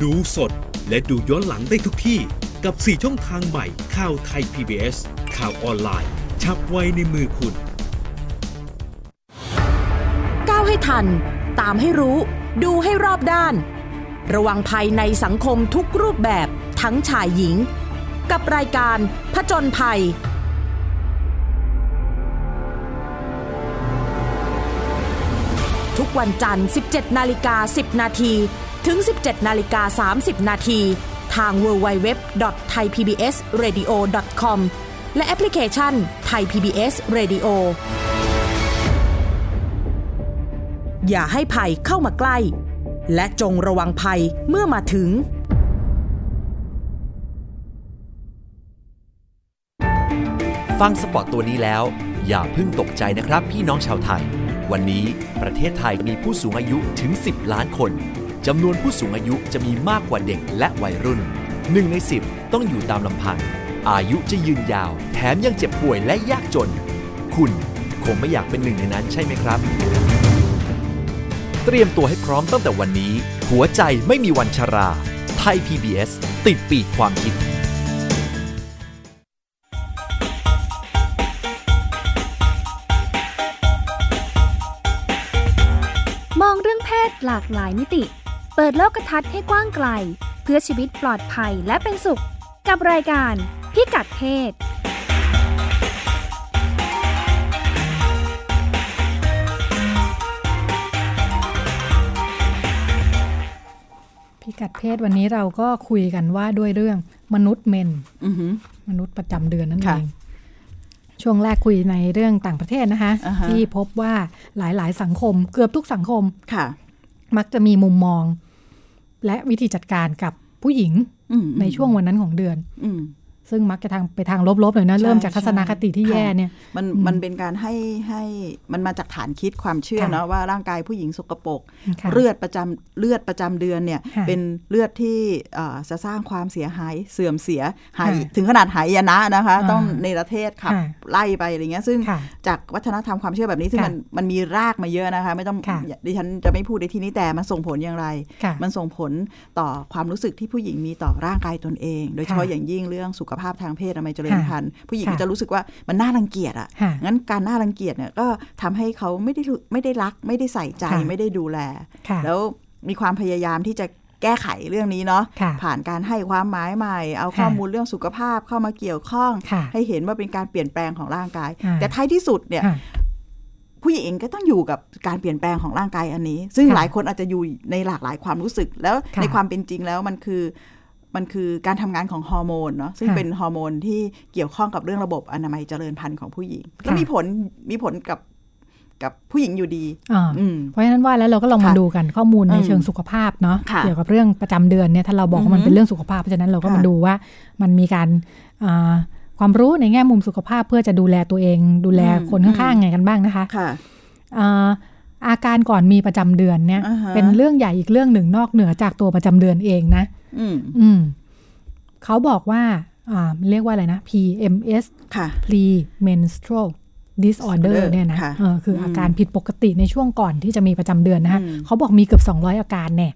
Speaker 4: ดูสดและดูย้อนหลังได้ทุกที่กับ 4 ช่องทางใหม่ข่าวไทย PBS ข่าวออนไลน์ ชับไว้ในมือคุณ
Speaker 5: ก้าวให้ทัน ตามให้รู้ ดูให้รอบด้าน ระวังภัยในสังคมทุกรูปแบบทั้งชายหญิง กับรายการผจญภัยทุกวันจันทร์ 17 นาฬิกา 10 นาที ถึง 17 นาฬิกา 30 นาทีทาง www.thaipbsradio.com และแอปพลิเคชัน Thai PBS Radio อย่าให้ภัยเข้ามาใกล้ และจงระวังภัยเมื่อมาถึง
Speaker 6: ฟังสปอตตัวนี้แล้ว อย่าเพิ่งตกใจนะครับพี่น้องชาวไทย วันนี้ประเทศไทยมีผู้สูงอายุถึง 10 ล้านคน จำนวนผู้สูงอายุจะมีมากกว่าเด็กและวัยรุ่นหนึ่งใน10ต้องอยู่ตามลำพัง อายุจะยืนยาว แถมยังเจ็บป่วยและยากจน คุณคงไม่อยากเป็นหนึ่งในนั้นใช่ไหมครับ เตรียมตัวให้พร้อมตั้งแต่วันนี้ หัวใจไม่มีวันชรา ไทย PBS ติดปีกความคิด
Speaker 1: มองเรื่องเพศหลากหลายมิติ เปิดโลกทัศน์ให้กว้างไกล เพื่อชีวิตปลอดภัยและเป็นสุข กับรายการพิกัดเพศ
Speaker 2: พิกัดเพศวันนี้เราก็คุยกันว่าด้วยเรื่องมนุษย์เมนมนุษย์ประจำเดือนนั่นเองช่วงแรกคุยในเรื่องต่างประเทศนะคะ
Speaker 3: uh-huh.
Speaker 2: ที่พบว่าหลายๆ สังคมเกือบทุกสังคม
Speaker 3: ค่ะ
Speaker 2: มักจะมีมุมมอง และวิธีจัดการกับผู้หญิงในช่วงวันนั้นของเดือน ซึ่งมักจะทางไปทางลบๆเลยนะ เริ่มจากทัศนคติที่แย่เนี่ย
Speaker 3: มันมันเป็นการให้ให้มันมาจากฐานคิดความเชื่อเนาะว่าร่างกายผู้หญิงสกปรกเลือดประจำเลือดประจำเดือนเนี่ย เป็นเลือดที่จะสร้างความเสียหายเสื่อมเสียหายถึงขนาดหายนะนะคะ ต้องในประเทศขับไล่ไปอะไรเงี้ยซึ่งจากวัฒนธรรมความเชื่อแบบนี้ซึ่งมันมันมีรากมาเยอะนะคะ ไม่ต้องดิฉันจะไม่พูดในที่นี้แต่มันส่งผลอย่างไร มันส่งผลต่อความรู้สึกที่ผู้หญิงมีต่อร่างกายตนเอง โดยเฉพาะอย่างยิ่งเรื่องสุขภาพทางเพศทำไมเจริญพันธุ์ผู้หญิงจะรู้สึกว่ามันน่ารังเกียจอะงั้นการน่ารังเกียจเนี่ยก็ทำให้เขาไม่ได้ไม่ได้รัก ไม่ได้ใส่ใจไม่ได้ดูแล แล้วมีความพยายามที่จะแก้ไขเรื่องนี้เนาะผ่านการให้ความหมายใหม่ เอาข้อมูลเรื่องสุขภาพเข้ามาเกี่ยวข้อง ให้เห็นว่าเป็นการเปลี่ยนแปลงของร่างกาย แต่ท้ายที่สุดเนี่ยผู้หญิงก็ต้องอยู่กับการเปลี่ยนแปลงของร่างกายอันนี้ ซึ่งหลายคนอาจจะอยู่ในหลากหลายความรู้สึกแล้วในความเป็นจริงแล้วมันคือ มันคือการทำงานของฮอร์โมนเนาะซึ่งเป็นฮอร์โมนที่เกี่ยวข้องกับเรื่องระบบอนามัยเจริญพันธุ์ของผู้หญิงก็มีผลมีผลกับกับผู้หญิงอยู่ดี
Speaker 2: เพราะฉะนั้นว่าแล้วเราก็ลองมาดูกันข้อมูลในเชิงสุขภาพเนาะเกี่ยวกับเรื่องประจำเดือนเนี่ยถ้าเราบอกว่ามันเป็นเรื่องสุขภาพเพราะฉะนั้นเราก็มาดูว่ามันมีการความรู้ในแง่มุมสุขภาพเพื่อจะดูแลตัวเอง ดูแลคนข้างๆไงกันบ้างนะคะ อาการก่อนมีประจำเดือนเนี่ยเป็นเรื่องใหญ่อีกเรื่องหนึ่งนอกเหนือจากตัวประจำเดือนเองนะอืมเขาบอกว่าอ่าเรียกว่าอะไรนะ PMS
Speaker 3: ค่ะ
Speaker 2: premenstrual disorder เนี่ยนะเออคืออาการผิดปกติในช่วงก่อนที่จะมีประจำเดือนนะคะเขาบอกมีเกือบ 200 อาการเนี่ย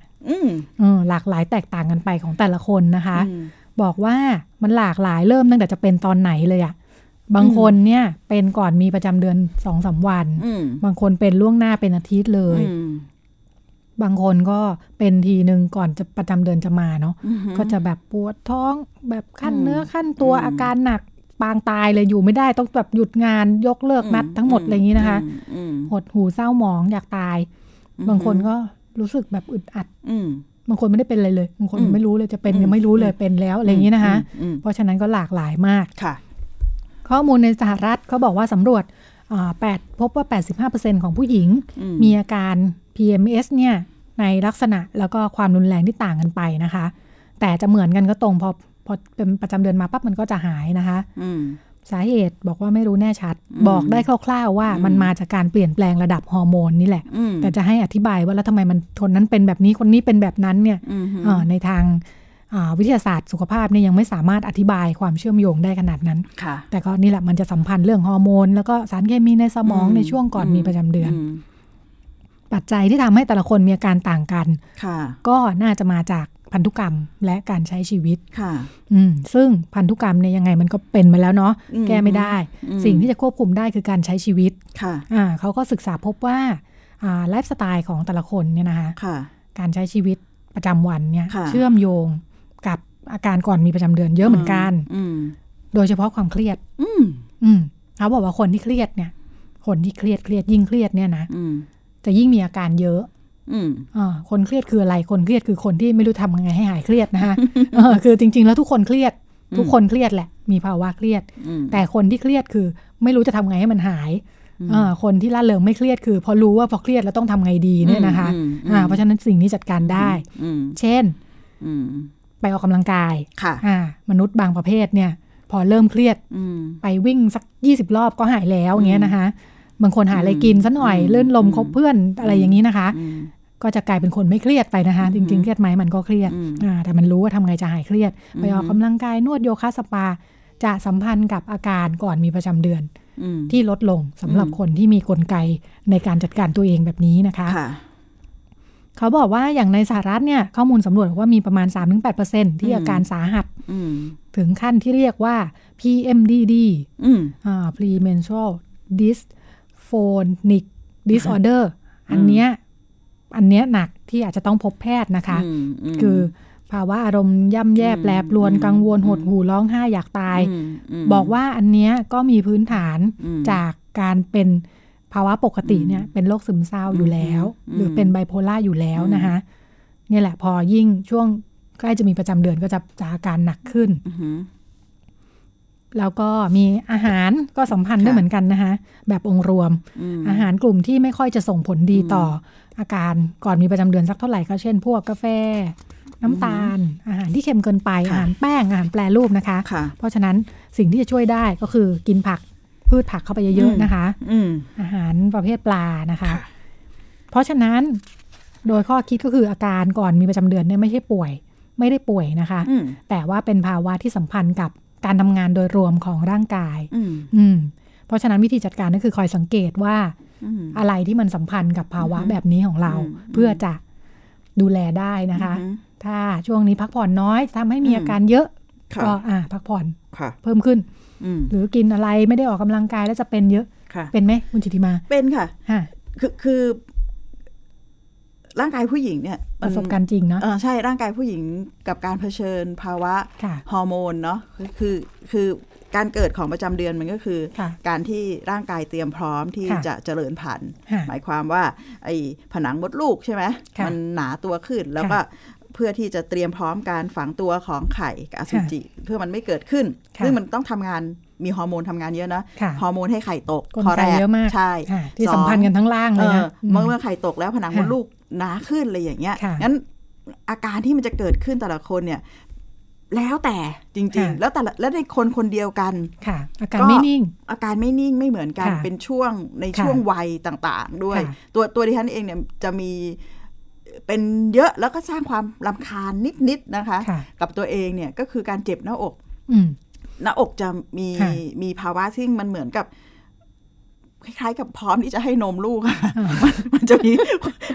Speaker 2: หลากหลายแตกต่างกันไปของแต่ละคนนะคะ บอกว่ามันหลากหลายเริ่มตั้งแต่จะเป็นตอนไหนเลยอะ บางคนเนี่ยเป็นก่อนมีประจำเดือนสองสาวัน บางคนเป็นล่วงหน้าเป็นอาทิตย์เลย บางคนก็เป็นทีหนึ่งก่อนจะประจำเดือนจะมาเนาะก็จะแบบปวดท้องแบบขั้นเนื้อขั้นตัวอาการหนักปางตายเลยอยู่ไม่ได้ต้องแบบหยุดงานยกเลิกนัดทั้งหมดอะไรอย่างนี้นะคะหดหูเศร้าหมองอยากตาย บางคนก็รู้สึกแบบอึดอัดบางคนไม่ได้เป็นอะไรเลยบางคนไม่รู้เลยจะเป็นยังไม่รู้เลยเป็นแล้วอะไรอย่างนี้นะคะ เพราะฉะนั้นก็หลากหลายมาก
Speaker 3: ค่ะ
Speaker 2: ข้อมูลในสหรัฐเขาบอกว่าสำรวจแปดพบว่า 85%ของผู้หญิง มีอาการ PMS เนี่ยในลักษณะแล้วก็ความรุนแรงที่ต่างกันไปนะคะ แต่จะเหมือนกันก็ตรงพอพอเป็นประจำเดือนมาปั๊บมันก็จะหายนะคะสาเหตุบอกว่าไม่รู้แน่ชัด บอกได้คร่าวๆว่ามันมาจากการเปลี่ยนแปลงระดับฮอร์โมนนี่แหละ แต่จะให้อธิบายว่าแล้วทำไมมันคนนั้นเป็นแบบนี้คนนี้เป็นแบบนั้นเนี่ยในทาง วิทยาศาสตร์สุขภาพเนี่ยยังไม่สามารถอธิบายความเชื่อมโยงได้ขนาดนั้น แต่ก็นี่แหละมันจะสัมพันธ์เรื่องฮอร์โมน แล้วก็สารเคมีในสมองในช่วงก่อนมีประจำเดือน ปัจจัยที่ทำให้แต่ละคนมีอาการต่างกันก็น่าจะมาจากพันธุกรรมและการใช้ชีวิต
Speaker 3: ค่ะ
Speaker 2: อืม ซึ่งพันธุกรรมเนี่ยยังไงมันก็เป็นมาแล้วเนาะแก้ไม่ได้ สิ่งที่จะควบคุมได้คือการใช้ชีวิต
Speaker 3: ค่ะ
Speaker 2: อ่าเขาก็ศึกษาพบว่าอ่าไลฟ์สไตล์ของแต่ละคนเนี่ยนะคะการใช้ชีวิตประจำวันเนี่ย เชื่อมโยงกับ อาการก่อนมีประจำเดือนเยอะเหมือนกันโดยเฉพาะความเครียดอืมเขาบอกว่าคนที่เครียดเนี่ย คนที่เครียดเครียดยิ่งเครียดเนี่ยนะจะยิ่งมีอาการเยอะอ่าคนเครียดคืออะไร คนเครียดคือคนที่ไม่รู้ทำยังไงให้หายเครียดนะคะคือจริง ๆ แล้วทุกคนเครียด ทุกคนเครียดแหละ มีภาวะเครียด แต่คนที่เครียดคือไม่รู้จะทำไงให้มันหายคนที่ล่าเริงไม่เครียดคือ พอรู้ว่าพอเครียดแล้วต้องทำไงดีเนี่ยนะคะเพราะฉะนั้นสิ่งนี้จัดการได้ เช่น ไปออกกำลังกาย
Speaker 3: ค่ะ
Speaker 2: มนุษย์บางประเภทเนี่ย พอเริ่มเครียดไปวิ่งสักยี่สิบรอบก็หายแล้วเงี้ยนะคะ บางคนหาอะไรกินสัหน่อยเลื่อนลมคบเพื่อนอะไรอย่างนี้นะคะ ก็จะกลายเป็นคนไม่เครียดไปนะคะ จริงๆเครียดไหมมันก็เครียดแต่มันรู้ว่าทำไงจะหายเครียด ไปออกกำลังกายนวดโยคะสปา จะสัมพันธ์กับอาการก่อนมีประจำเดือนที่ลดลงสำหรับคนที่มีกลไกในการจัดการตัวเองแบบนี้นะคะ เขาบอกว่าอย่างในสหรัฐเนี่ยข้อมูลสำรวจว่ามีประมาณ 3-8%ที่อาการสาหัสถึงขั้นที่เรียกว่า PMDD premenstrual dysphonic disorder อันเนี้ยอันเนี้ยหนักที่อาจจะต้องพบแพทย์นะคะ คือภาวะอารมณ์ย่ำแย่แปรปรวนกังวลหดหูร้องไห้อยากตาย บอกว่าอันเนี้ยก็มีพื้นฐานจากการเป็นภาวะปกติเนี่ยเป็นโรคซึมเศร้าอยู่แล้ว หรือเป็นไบโพล่าอยู่แล้วนะคะนี่แหละพอยิ่งช่วงใกล้จะมีประจำเดือนก็จะจะอาการหนักขึ้นแล้วก็มีอาหารก็สัมพันธ์ด้วยเหมือนกันนะคะแบบองค์รวม อาหารกลุ่มที่ไม่ค่อยจะส่งผลดีต่ออาการก่อนมีประจำเดือนสักเท่าไหร่ก็เช่น พวกกาแฟ น้ำตาล อาหารที่เค็มเกินไปอาหารแป้งอาหารแปรรูปนะคะ เพราะฉะนั้นสิ่งที่จะช่วยได้ก็คือกินผัก พืชผักเข้าไปเยอะๆนะคะอาหารประเภทปลานะคะ เพราะฉะนั้นโดยข้อคิดก็คืออาการก่อนมีประจำเดือนเนี่ยไม่ใช่ป่วย ไม่ได้ป่วยนะคะ แต่ว่าเป็นภาวะที่สัมพันธ์กับการทำงานโดยรวมของร่างกาย อืมเพราะฉะนั้นวิธีจัดการก็คือคอยสังเกตว่าอะไรที่มันสัมพันธ์กับภาวะแบบนี้ของเรา เพื่อจะดูแลได้นะคะ ถ้าช่วงนี้พักผ่อนน้อยทำให้มีอาการเยอะก็อ่าพักผ่อนเพิ่มขึ้น หรือกินอะไรไม่ได้ออกกำลังกายแล้วจะเป็นเยอะเป็นไหมคุณจิติมา
Speaker 3: เป็นค่ะคือคือร่างกายผู้หญิงเนี่ย
Speaker 2: ประสบการณ์จริงเนาะ
Speaker 3: ใช่ร่างกายผู้หญิงกับการเผชิญภาวะฮอร์โมนเนาะคือคือการเกิดของประจำเดือนมันก็คือ การที่ร่างกายเตรียมพร้อมที่จะเจริญพันธุ์หมายความว่า ไอ้ผนังมดลูกใช่ไหมมันหนาตัวขึ้นแล้วก็ เพื่อที่จะเตรียมพร้อมการฝังตัวของไข่กับอสุจิ เพื่อมันไม่เกิดขึ้น ซึ่งมันต้องทำงานมีฮอร์โมนทำงานเยอะนะฮอร์โมนให้ไข่ตก
Speaker 2: ข้อแรกใช่ที่สัมพันธ์กันทั้งล่างเลยนะ
Speaker 3: เมื่อเมื่อไข่ตกแล้วผนังมดลูกหนาขึ้นอะไรอย่างเงี้ยงั้นอาการที่มันจะเกิดขึ้นแต่ละคนเนี่ย แล้วแต่จริง ๆ แล้วแต่และในคนคนเดียวกัน
Speaker 2: ค่ะ อาการไม่นิ่ง
Speaker 3: อาการไม่นิ่งไม่เหมือนกันเป็นช่วงในช่วงวัยต่าง ๆ ด้วย ตัวตัวดิฉันเองเนี่ยจะมี เป็นเยอะแล้วก็สร้างความลำคาญนิดๆนะคะ กับตัวเองเนี่ยก็คือการเจ็บหน้าอกหน้าอกจะมีมีภาวะซึ่งมันเหมือนกับคล้ายๆกับพร้อมที่จะให้นมลูกมันจะมี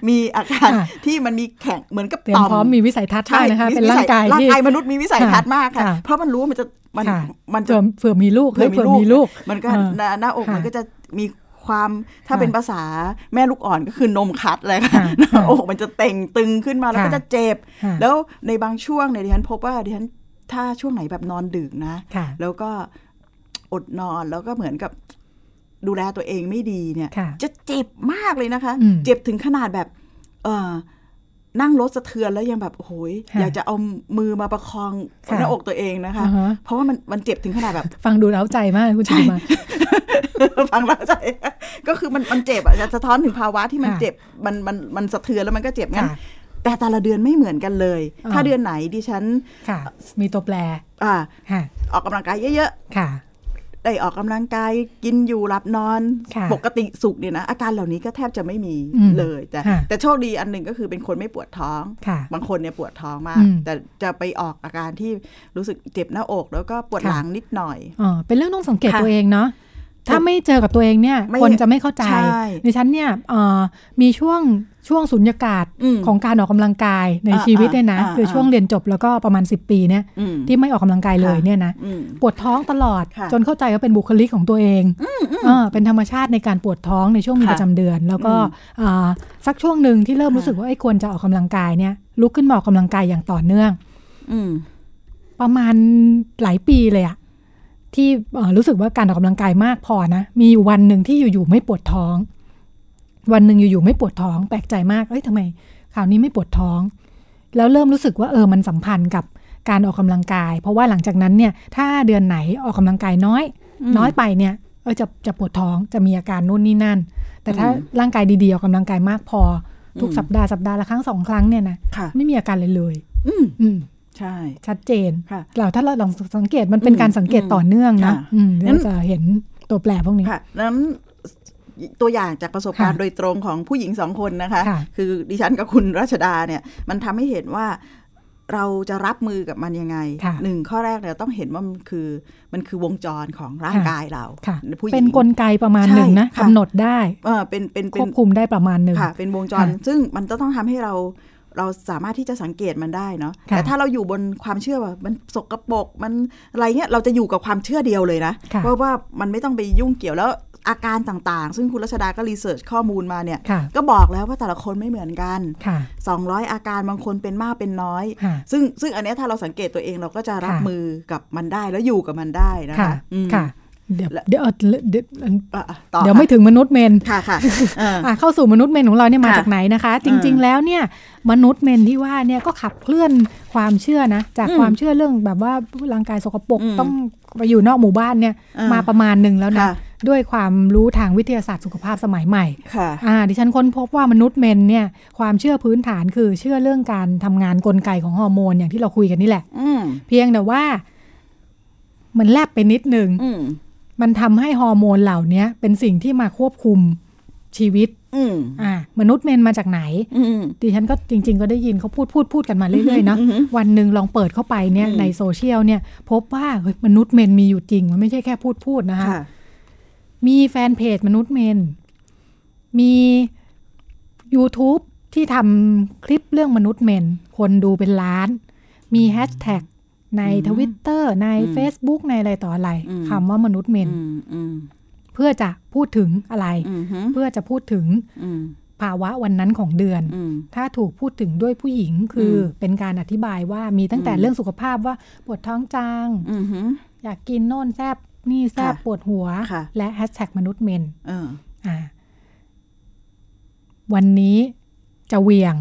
Speaker 3: มีอาการที่มันมีแข็งเหมือนกับ
Speaker 2: ต่อมพร้อมมีวิสัยทัศน์ใช่นะคะเป็นร่างกาย
Speaker 3: ร่างกายมนุษย์มีวิสัยทัศน์มากค่ะ เพราะมันรู้มันจะมัน
Speaker 2: มันจะเผื่อมีลูกเผื่อมีลูก
Speaker 3: มันก็หน้าอกมันก็จะมี ความถ้าเป็นภาษาแม่ลูกอ่อนก็คือนมคัดเลยค่ะโอ้มันจะเต่งตึงขึ้นมาแล้วก็จะเจ็บ แล้วในบางช่วงเนี่ยดิฉันพบว่าดิฉันถ้าช่วงไหนแบบนอนดึกนะ แล้วก็อดนอนแล้วก็เหมือนกับดูแลตัวเองไม่ดีเนี่ย จะเจ็บมากเลยนะคะ เจ็บถึงขนาดแบบ เออ นั่งรถสะเทือนแล้วยังแบบโอ้ยอยากจะเอามือมาประคองหน้าอกตัวเองนะคะ เพราะว่ามันมันเจ็บถึงขนาดแบบ
Speaker 2: ฟังดูแล้วใจมากคุณชิมา
Speaker 3: ฟังแล้วใจ ก็คือมันมันเจ็บอะจะสะท้อนถึงภาวะที่มันเจ็บมันมันมันสะเทือนแล้วมันก็เจ็บงั้นแต่แต่ละเดือนไม่เหมือนกันเลย ถ้าเดือนไหนดิฉัน
Speaker 2: มีตัวแปร
Speaker 3: อ่าออกกำลังกายเยอะ
Speaker 2: ๆค่ะ
Speaker 3: ได้ออกกำลังกายกินอยู่หลับนอน ปกติสุขเนี่ยนะอาการเหล่านี้ก็แทบจะไม่มีเลย แต่แต่โชคดีอันหนึ่งก็คือเป็นคนไม่ปวดท้อง บางคนเนี่ยปวดท้องมาก แต่จะไปออกอาการที่รู้สึกเจ็บหน้าอก แล้วก็ปวดหลังนิดหน่อย
Speaker 2: อ๋อเป็นเรื่องต้องสังเกตตัวเองเนาะ ถ้าไม่เจอกับตัวเองเนี่ย คนจะไม่เข้าใจ ในฉันเนี่ยมีช่วงช่วงสุญญากาศของการออกกำลังกายในชีวิตเนี่ยนะคือช่วงเรียนจบแล้วก็ประมาณ 10 ปีเนี่ยที่ไม่ออกกำลังกายเลยเนี่ยนะปวดท้องตลอดจนเข้าใจว่าเป็นบุคลิกของตัวเองเป็นธรรมชาติในการปวดท้องในช่วงมีประจำเดือน แล้วก็สักช่วงหนึ่งที่เริ่มรู้สึกว่าไอ้ควรจะออกกำลังกายเนี่ยลุกขึ้นมาออกกำลังกายอย่างต่อเนื่องประมาณหลายปีเลยอะ ที่รู้สึกว่าการออกกำลังกายมากพอนะ มีอยู่วันหนึ่งที่อยู่ๆไม่ปวดท้อง วันหนึ่งอยู่ๆไม่ปวดท้อง แปลกใจมากเอ้ยทำไมคราวนี้ไม่ปวดท้อง แล้วเริ่มรู้สึกว่าเออมันสัมพันธ์กับการออกกำลังกาย เพราะว่าหลังจากนั้นเนี่ย ถ้าเดือนไหนออกกำลังกายน้อย น้อยไปเนี่ยเออจะจะปวดท้องจะมีอาการนู่นนี่นั่น แต่ถ้าร่างกายดีๆออกกำลังกายมากพอ ทุกสัปดาห์สัปดาห์ละครั้งสองครั้งเนี่ยนะไม่มีอาการเลยเลย
Speaker 3: อืม
Speaker 2: อืม
Speaker 3: ใช่
Speaker 2: ชัดเจนเราถ้าเราลองสังเกตมันเป็นการสังเกตต่อเนื่องนะอืมเราจะเห็นตัวแปรพวกนี้
Speaker 3: ค่ะนั้นตัวอย่างจากประสบการณ์โดยตรงของผู้หญิงสองคนนะคะคือดิฉันกับคุณรัชดาเนี่ยมันทำให้เห็นว่าเราจะรับมือกับมันยังไงหนึ่งข้อแรกเนี่ยต้องเห็นว่ามันคือมันคือวงจรของร่างกายเรา
Speaker 2: เป็นนกลไกประมาณหนึ่งนะกำหนดได้
Speaker 3: เป็นเป็น
Speaker 2: ควบคุมได้ประมาณหนึ่ง
Speaker 3: เป็นวงจร ซึ่งมันจะต้องทำให้เรา เราสามารถที่จะสังเกตมันได้เนาะแต่ถ้าเราอยู่บนความเชื่อว่ามันสกรปรกมันอะไรเงี้ยเราจะอยู่กับความเชื่อเดียวเลยนะเพราะว่ามันไม่ต้องไปยุ่งเกี่ยวแล้วอาการต่างๆ ซึ่งคุณรัชดาก็รีเสิร์ชข้อมูลมาเนี่ย ก็บอกแล้วว่าแต่ละคนไม่เหมือนกันสองร้อยอาการบางคนเป็นมากเป็นน้อย ซึ่งซึ่งอันนี้ถ้าเราสังเกตตัวเองเราก็จะรับมือกับมันได้แล้วอยู่กับมันได้นะคะ
Speaker 2: ค่ะเดี๋ยวเดี๋ยวเดี๋ยวไม่ถึงมนุษย์เมนส์
Speaker 3: ค่ะค่ะ
Speaker 2: เข้าสู่มนุษย์เมนส์ของเราเนี่ยมาจากไหนนะคะ จริง ๆ แล้วเนี่ย มนุษย์เมนส์ที่ว่าเนี่ยก็ขับเคลื่อนความเชื่อนะ จากความเชื่อเรื่องแบบว่าร่างกายสกปรกต้องไปอยู่นอกหมู่บ้านเนี่ยมาประมาณหนึ่งแล้วนะด้วยความรู้ทางวิทยาศาสตร์สุขภาพสมัยใหม่
Speaker 3: ค่ะ
Speaker 2: อ่าดิฉันค้นพบว่ามนุษย์เมนส์เนี่ยความเชื่อพื้นฐานคือเชื่อเรื่องการทำงานกลไกของฮอร์โมนอย่างที่เราคุยกันนี่แหละเพียงแต่ว่า มันแลบไปนิดนึงมันทำให้ฮอร์โมนเหล่านี้เป็นสิ่งที่มาควบคุมชีวิต อ่ามนุษย์เมนมาจากไหนดิฉันก็จริง ๆ ก็ได้ยินเขาพูดพูดพูดกันมาเรื่อยๆนะวันหนึ่งลองเปิดเข้าไปเนี่ยในโซเชียลเนี่ย พบว่าเฮ้ยมนุษย์เมนมีอยู่จริง มันไม่ใช่แค่พูดพูดนะคะมีแฟนเพจมนุษย์เมน มี YouTube ที่ทำคลิปเรื่องมนุษย์เมน คนดูเป็นล้าน มีแฮชแท็กในทวิตเตอร์ใน Facebook ในอะไรต่ออะไรคำว่ามนุษย์เมน เพื่อจะพูดถึงอะไร เพื่อจะพูดถึงภาวะวันนั้นของเดือน ถ้าถูกพูดถึงด้วยผู้หญิงคือเป็นการอธิบายว่ามีตั้งแต่เรื่องสุขภาพว่าปวดท้องจางอยากกินโน่นแซบนี่แซบปวดหัว และแฮชแท็กมนุษย์เมนอ่าวันนี้จะเวียง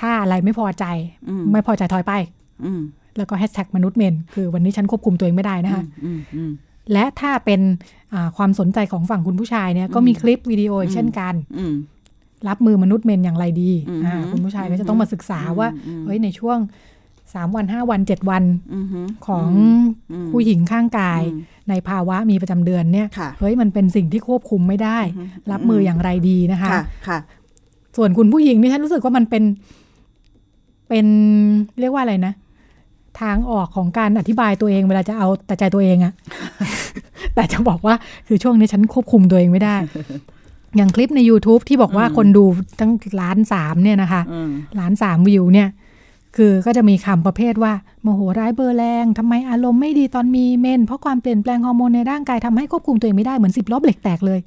Speaker 2: ถ้าอะไรไม่พอใจ ไม่พอใจถอยไปแล้วก็แฮชแท็กมนุษย์เมน คือวันนี้ฉันควบคุมตัวเองไม่ได้นะคะ และถ้าเป็นความสนใจของฝั่งคุณผู้ชายเนี่ยก็มีคลิปวิดีโอเช่นกันรับมือมนุษย์เมนอย่างไรดีคุณผู้ชายก็จะต้องมาศึกษาว่าเฮ้ยในช่วงสามวันห้าวันเจ็ดวันของผู้หญิงข้างกาย ในภาวะมีประจำเดือนเนี่ยเฮ้ยมันเป็นสิ่งที่ควบคุมไม่ได้ รับมืออย่างไรดีนะคะ
Speaker 3: ค่ะ
Speaker 2: ส่วนคุณผู้หญิงนี่ฉันรู้สึกว่ามันเป็นเป็นเรียกว่าอะไรนะ ทางออกของการอธิบายตัวเอง เวลาจะเอาแต่ใจตัวเองอะ แต่จะบอกว่าคือช่วงนี้ฉันควบคุมตัวเองไม่ได้ อย่างคลิปใน YouTube ที่บอกว่าคนดูตั้งล้านสามเนี่ยนะคะล้านสามวิวเนี่ย คือก็จะมีคำประเภทว่า โมโหร้ายเบอร์แรงทำไมอารมณ์ไม่ดีตอนมีเมน เพราะความเปลี่ยนแปลงฮอร์โมนในร่างกายทำให้ควบคุมตัวเองไม่ได้เหมือนสิบล้อเบรกแตกเลย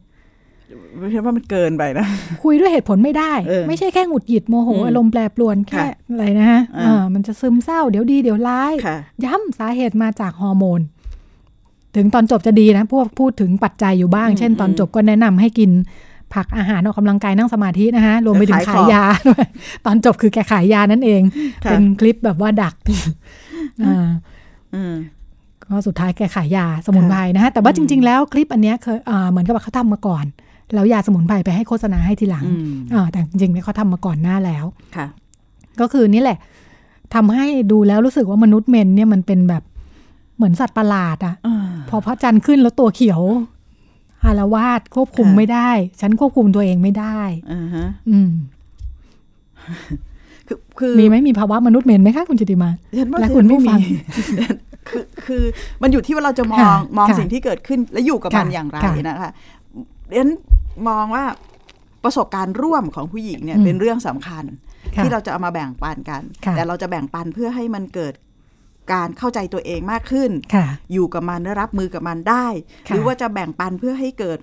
Speaker 3: ไม่ใช่ว่ามันเกินไปนะ
Speaker 2: คุยด้วยเหตุผลไม่ได้ ไม่ใช่แค่หงุดหงิดโมโหอารมณ์แปรปรวนแค่อะไรนะฮะมันจะซึมเศร้าเดี๋ยวดีเดี๋ยวร้าย ย้ำสาเหตุมาจากฮอร์โมน ถึงตอนจบจะดีนะพวกพูดถึงปัจจัยอยู่บ้าง เช่น ตอนจบก็แนะนำให้กินผักอาหารออกกำลังกายนั่งสมาธินะคะรวมไปถึงขายยาด้วยตอนจบคือแกขายยานั่นเอง เป็นคลิปแบบว่าดักอ่าก็สุดท้ายแกขายยาสมุนไพรนะฮะแต่ว่าจริง ๆ แล้วคลิปอันนี้เคยเหมือนกับเขาทำมาก่อน แล้วยาสมุนไพรไปให้โฆษณาให้ทีหลังอ่าแต่จริงๆเนี่ยเขาทำมาก่อนหน้าแล้ว
Speaker 3: ค่ะ
Speaker 2: ก็คือนี่แหละทำให้ดูแล้วรู้สึกว่ามนุษย์เมนเนี่ยมันเป็นแบบ เหมือนสัตว์ประหลาดอะ่ะพอพระจันทร์ขึ้นแล้วตัวเขียวอารวาสควบคุมไม่ได้ ฉันควบคุมตัวเองไม่ได้
Speaker 3: อือฮะ
Speaker 2: อืมคือมีไหมมีภาวะมนุษย์เมนไหมคะคุณจิติมา
Speaker 3: และคุณผู้ฟังคือคือมันอยู่ที่ว่าเราจะมองมองสิ่งที่เกิดขึ้นและอยู่กับมันอย่างไรนะคะเรนมองว่าประสบการณ์ร่วมของผู้หญิงเนี่ยเป็นเรื่องสำคัญ ที่เราจะเอามาแบ่งปันกัน แต่เราจะแบ่งปันเพื่อให้มันเกิด การเข้าใจตัวเองมากขึ้น อยู่กับมันได้รับมือกับมันได้ หรือว่าจะแบ่งปันเพื่อให้เกิด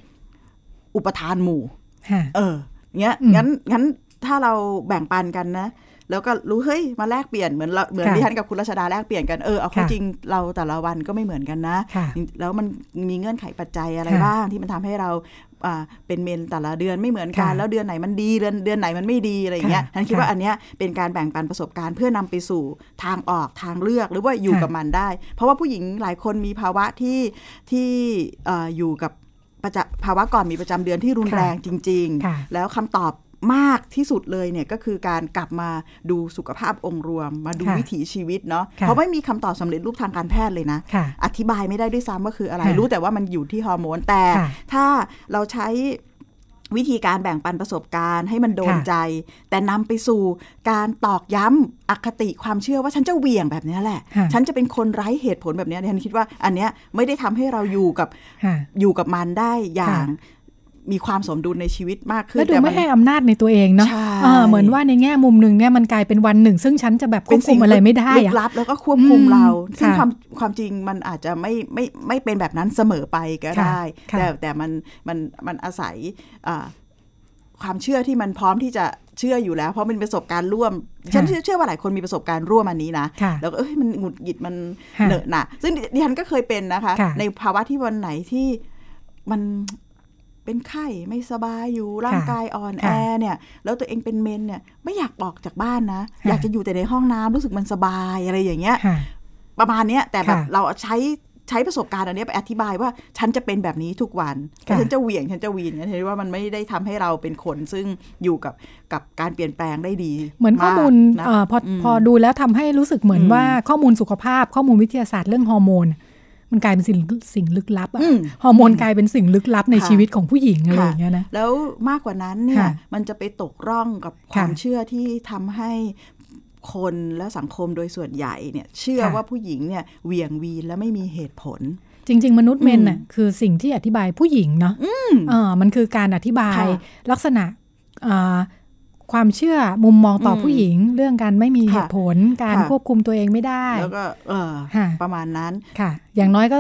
Speaker 3: อุปทานหมู่เออเงี้ยงั้นงั้นถ้าเราแบ่งปันกันนะ แล้วก็รู้เฮ้ยมาแลกเปลี่ยนเหมือนเหมือนดิฉันกับคุณรัชดาแลกเปลี่ยนกันเออเอาเข้าจริงเราแต่ละวันก็ไม่เหมือนกันนะ แล้วมันมีเงื่อนไขปัจจัยอะไรบ้างที่มันทำให้เรา เป็นเมนแต่ละเดือนไม่เหมือนกัน แล้วเดือนไหนมันดีเดือนเดือนไหนมันไม่ดีอะไรเงี้ยฉันคิดว่าอันเนี้ยเป็นการแบ่งปันประสบการณ์เพื่อนำไปสู่ทางออกทางเลือกหรือว่าอยู่กับมันได้ เพราะว่าผู้หญิงหลายคนมีภาวะที่ที่อยู่กับภาวะก่อนมีประจำเดือนที่รุนแรงจริง ๆ แล้วคำตอบ มากที่สุดเลยเนี่ยก็คือการกลับมาดูสุขภาพองค์รวม มาดูวิถีชีวิตเนาะเพราะไม่มีคำตอบสำเร็จรูปทางการแพทย์เลยนะ อธิบายไม่ได้ด้วยซ้ำว่าคืออะไร รู้แต่ว่ามันอยู่ที่ฮอร์โมน แต่ถ้าเราใช้วิธีการแบ่งปันประสบการณ์ให้มันโดนใจ แต่นำไปสู่การตอกย้ำอคติความเชื่อว่าฉันจะเหวี่ยงแบบนี้แหละ ฉันจะเป็นคนไร้เหตุผลแบบนี้ฉันคิดว่าอันเนี้ยไม่ได้ทำให้เราอยู่กับอยู่กับมันได้อย่าง มีความสมดุลในชีวิตมากขึ้น
Speaker 2: แล้วดูไม่ให้อำนาจในตัวเองเนาะเหมือนว่าในแง่มุมหนึ่งเนี่ยมันกลายเป็นวันหนึ่ง ซึ่งฉันจะแบบควบคุมอะไรไม่ได้
Speaker 3: อะลับแล้วก็ควบคุมเรา ซึ่งความความจริงมันอาจจะไม่ไม่ไม่เป็นแบบนั้นเสมอไปก็ได้ แต่แต่มันมันมันอาศัยความเชื่อที่มันพร้อมที่จะเชื่ออยู่แล้ว เพราะมันประสบการณ์ร่วม ฉันเชื่อว่าหลายคนมีประสบการณ์ร่วมอันนี้นะ แล้วก็เอ้ยมันหงุดหงิดมันเหนอะหนะซึ่งดิฉันก็เคยเป็นนะคะ ในภาวะที่วันไหนที่มัน เป็นไข้ไม่สบายอยู่ร่างกายอ่อนแอเนี่ย แล้วตัวเองเป็นเมนเนี่ยไม่อยากออกจากบ้านนะ อยากจะอยู่แต่ในห้องน้ำรู้สึกมันสบายอะไรอย่างเงี้ย ประมาณเนี้ยแต่แบบเราใช้ใช้ประสบการณ์อันนี้ไปอธิบายว่าฉันจะเป็นแบบนี้ทุกวัน ฉันจะเหวี่ยง ฉันจะวีนเห็นว่ามันไม่ได้ทำให้เราเป็นคนซึ่งอยู่กับกับการเปลี่ยนแปลงได้ดี
Speaker 2: เหมือนข้อมูลอพอพอดูแล้วทำให้รู้สึกเหมือนว่าข้อมูลสุขภาพข้อมูลวิทยาศาสตร์เรื่องฮอร์โมน มันกลายเป็นสิ่งสิ่งลึกลับอะฮอร์โมนกลายเป็นสิ่งลึกลับในชีวิตของผู้หญิงอะไรอย่างเงี้ยนะ
Speaker 3: แล้วมากกว่านั้นเนี่ยมันจะไปตกร่องกับความเชื่อที่ทำให้คนและสังคมโดยส่วนใหญ่เนี่ยเชื่อว่าผู้หญิงเนี่ยเวียงวีนและไม่มีเหตุผล
Speaker 2: จริง ๆ มนุษย์เมนน่ะคือสิ่งที่อธิบายผู้หญิงเนาะอ่ามันคือการอธิบายลักษณะ ความเชื่อมุมมองต่อผู้หญิง เรื่องการไม่มีเหตุผลการควบคุมตัวเองไม่ได้
Speaker 3: แล้วก็เออประมาณนั้น
Speaker 2: ค่ะ อย่างน้อยก็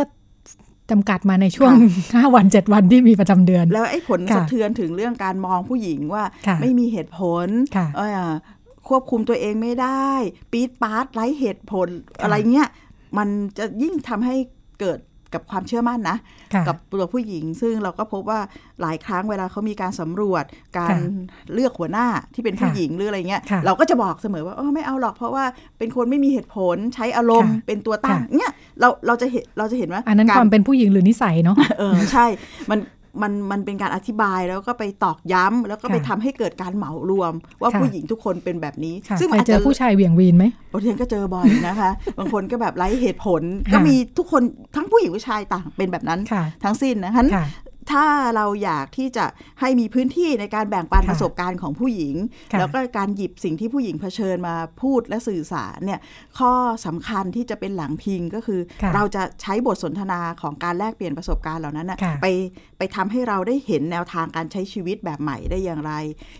Speaker 2: จำกัดมาในช่วงห้าวันเจ็ดวันที่มีประจำเดือน
Speaker 3: แล้วไอ้ผลสะเทือนถึงเรื่องการมองผู้หญิงว่าไม่มีเหตุผลควบคุมตัวเองไม่ได้ ปี๊ดปาร์ตไร้เหตุผลอะไรเงี้ย มันจะยิ่งทำให้เกิด กับความเชื่อมั่นนะ กับตัวผู้หญิง ซึ่งเราก็พบว่าหลายครั้งเวลาเขามีการสำรวจ การเลือกหัวหน้าที่เป็นผู้หญิงหรืออะไรเงี้ยเราก็จะบอกเสมอว่าเออไม่เอาหรอกเพราะว่าเป็นคนไม่มีเหตุผลใช้อารมณ์เป็นตัวตั้งเนี่ยเราเราจะเห็นเราจะเห็นว่า
Speaker 2: อันนั้นความเป็นผู้หญิงหรือนิสัยเนาะ
Speaker 3: เออใช่มัน มันมันเป็นการอธิบายแล้วก็ไปตอกย้ำแล้วก็ไปทำให้เกิดการเหมารวม ว่าผู้หญิงทุกคนเป็นแบบนี้
Speaker 2: ซึ่งอาจจะผู้ชายเวียงวีนไหม
Speaker 3: บางทีก็เจอบ่อยนะคะ บางคนก็แบบไร้เหตุผล ก็มีทุกคนทั้งผู้หญิงผู้ชายต่างเป็นแบบนั้นทั้งสิ้นนะคะ ถ้าเราอยากที่จะให้มีพื้นที่ในการแบ่งปันประสบการณ์ของผู้หญิง แล้วก็การหยิบสิ่งที่ผู้หญิงเผชิญมาพูดและสื่อสารเนี่ยข้อสำคัญที่จะเป็นหลังพิงก็คือ เราจะใช้บทสนทนาของการแลกเปลี่ยนประสบการณ์เหล่านั้นไปไปทำให้เราได้เห็นแนวทางการใช้ชีวิตแบบใหม่ได้อย่างไร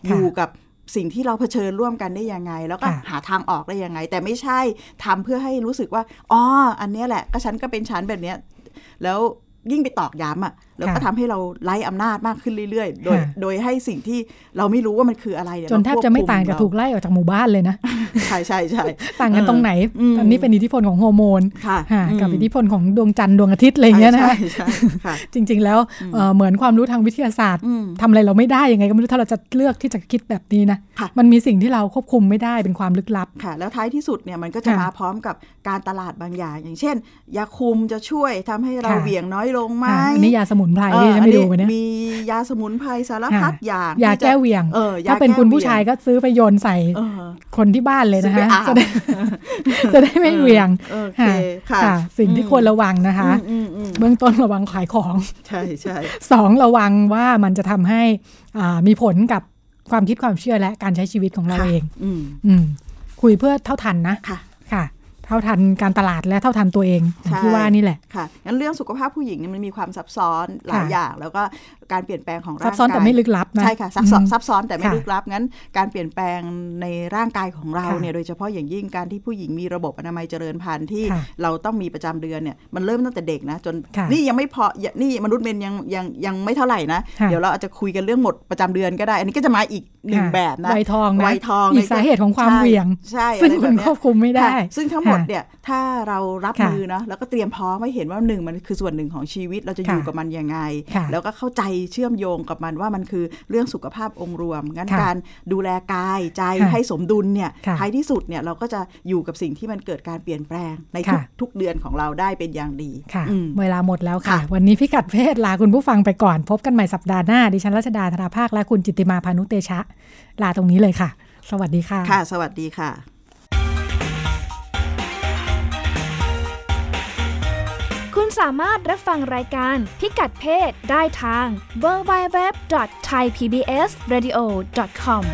Speaker 3: อยู่กับสิ่งที่เราเผชิญร่วมกันได้ยังไง แล้วก็หาทางออกได้ยังไง แต่ไม่ใช่ทำเพื่อให้รู้สึกว่าอ๋ออันนี้แหละก็ฉันก็เป็นฉันแบบเนี้ยแล้วยิ่งไปตอกย้ำอะ แล้วก็ทำให้เราไล่อำนาจมากขึ้นเรื่อยๆ โดย โดยให้สิ่งที่เราไม่รู้ว่ามันคืออะไร
Speaker 2: จนแทบจะไม่ต่างกับถูกไล่ออกจากหมู่บ้านเลยนะ
Speaker 3: ใช่ใช่ใช่
Speaker 2: ต่างกันตรงไหน อันนี้เป็นอิทธิพลของฮอร์โมนกับอิทธิพลของดวงจันทร์ดวงอาทิตย์อะไรเงี้ยนะจริง ๆ แล้วเหมือนความรู้ทางวิทยาศาสตร์ทำอะไรเราไม่ได้ยังไงก็ไม่รู้ถ้าเราจะเลือกที่จะคิดแบบนี้นะมันมีสิ่งที่เราควบคุมไม่ได้เป็นความลึกลับ
Speaker 3: ค่ะ แล้วท้ายที่สุดเนี่ยมันก็จะมาพร้อมกับการตลาดบางอย่าง อย่างเช่น ยาคุมจะช่วยทำให้เราเบี่ยงน้อยลงไหม
Speaker 2: อันนี้ยาสมุนไพรที่ฉันไม่ดู
Speaker 3: เนี่ยมียาสมุนไพรสารพัดอย่าง
Speaker 2: ยาแก้เวียงถ้าเป็นคุณผู้ชายก็ซื้อไปโยนใส่คนที่บ้านเลยนะคะจะได้จะได้ไม่เวียงค่ะ สิ่งที่ควรระวังนะคะ เบื้องต้นระวังขายของ
Speaker 3: ใช่ใช่
Speaker 2: สองระวังว่ามันจะทำให้มีผลกับความคิดความเชื่อและการใช้ชีวิตของเราเองคุยเพื่อเท่าทันนะ
Speaker 3: ค่ะ
Speaker 2: ค่ะเท่าทันการตลาดและเท่าทันตัวเองที่ว่านี่แหละ
Speaker 3: ค่ะงั้นเรื่องสุขภาพผู้หญิงเนี่ยมันมีความซับซ้อนหลายอย่าง แล้วก็ การเปลี่ยนแปลงของร่างกายซั
Speaker 2: บซ้อนแต่ไม่ลึกลับนะ
Speaker 3: ใช่ค่ะซับซ้อนซับซ้อนแต่ไม่ลึกลับงั้น การเปลี่ยนแปลงในร่างกายของเราเนี่ยโดยเฉพาะอย่างยิ่งการที่ผู้หญิงมีระบบอนามัยเจริญพันธุ์ที่เราต้องมีประจำเดือนเนี่ยมันเริ่มตั้งแต่เด็กนะจนนี่ยังไม่พอนี่มนุษย์เมนยังยังยังไม่เท่าไหร่นะเดี๋ยวเราอาจจะคุยกันเรื่องหมดประจำเดือนก็ได้ อันนี้ก็จะมาอีกหนึ่งแบบนะ
Speaker 2: ไวทองนะ
Speaker 3: ไวทอง
Speaker 2: อีกสาเหตุของความเหวี่ยง
Speaker 3: ใช่
Speaker 2: ซึ่งคุณควบคุมไม่ได้
Speaker 3: ซึ่งทั้งหมดเนี่ยถ้าเรารับมือนะแล้วก็เตรียมพร้อมไม่เห็นว่าหนึ่งมันคือส่วนหนึ่งของชีวิตเราจะอยู่กับมันยังไง แล้วก็เข้าใจเชื่อมโยงกับมันว่ามันคือเรื่องสุขภาพองค์รวม งั้นการดูแลกายใจให้สมดุลเนี่ยท้ายที่สุดเนี่ยเราก็จะอยู่กับสิ่งที่มันเกิดการเปลี่ยนแปลงในทุกทุกเดือนของเราได้เป็นอย่างดี
Speaker 2: ค่ะ เวลาหมดแล้วค่ะ วันนี้พิกัดเพศลาคุณผู้ฟังไปก่อน พบกันใหม่สัปดาห์หน้า ดิฉันรัชดาธราภาคและคุณจิติมาพานุเตชะ ลาตรงนี้เลยค่ะ สวัสดีค่ะ
Speaker 3: ค่ะ สวัสดีค่ะ
Speaker 1: คุณสามารถรับฟังรายการพิกัดเพศได้ทาง www.thaipbsradio.com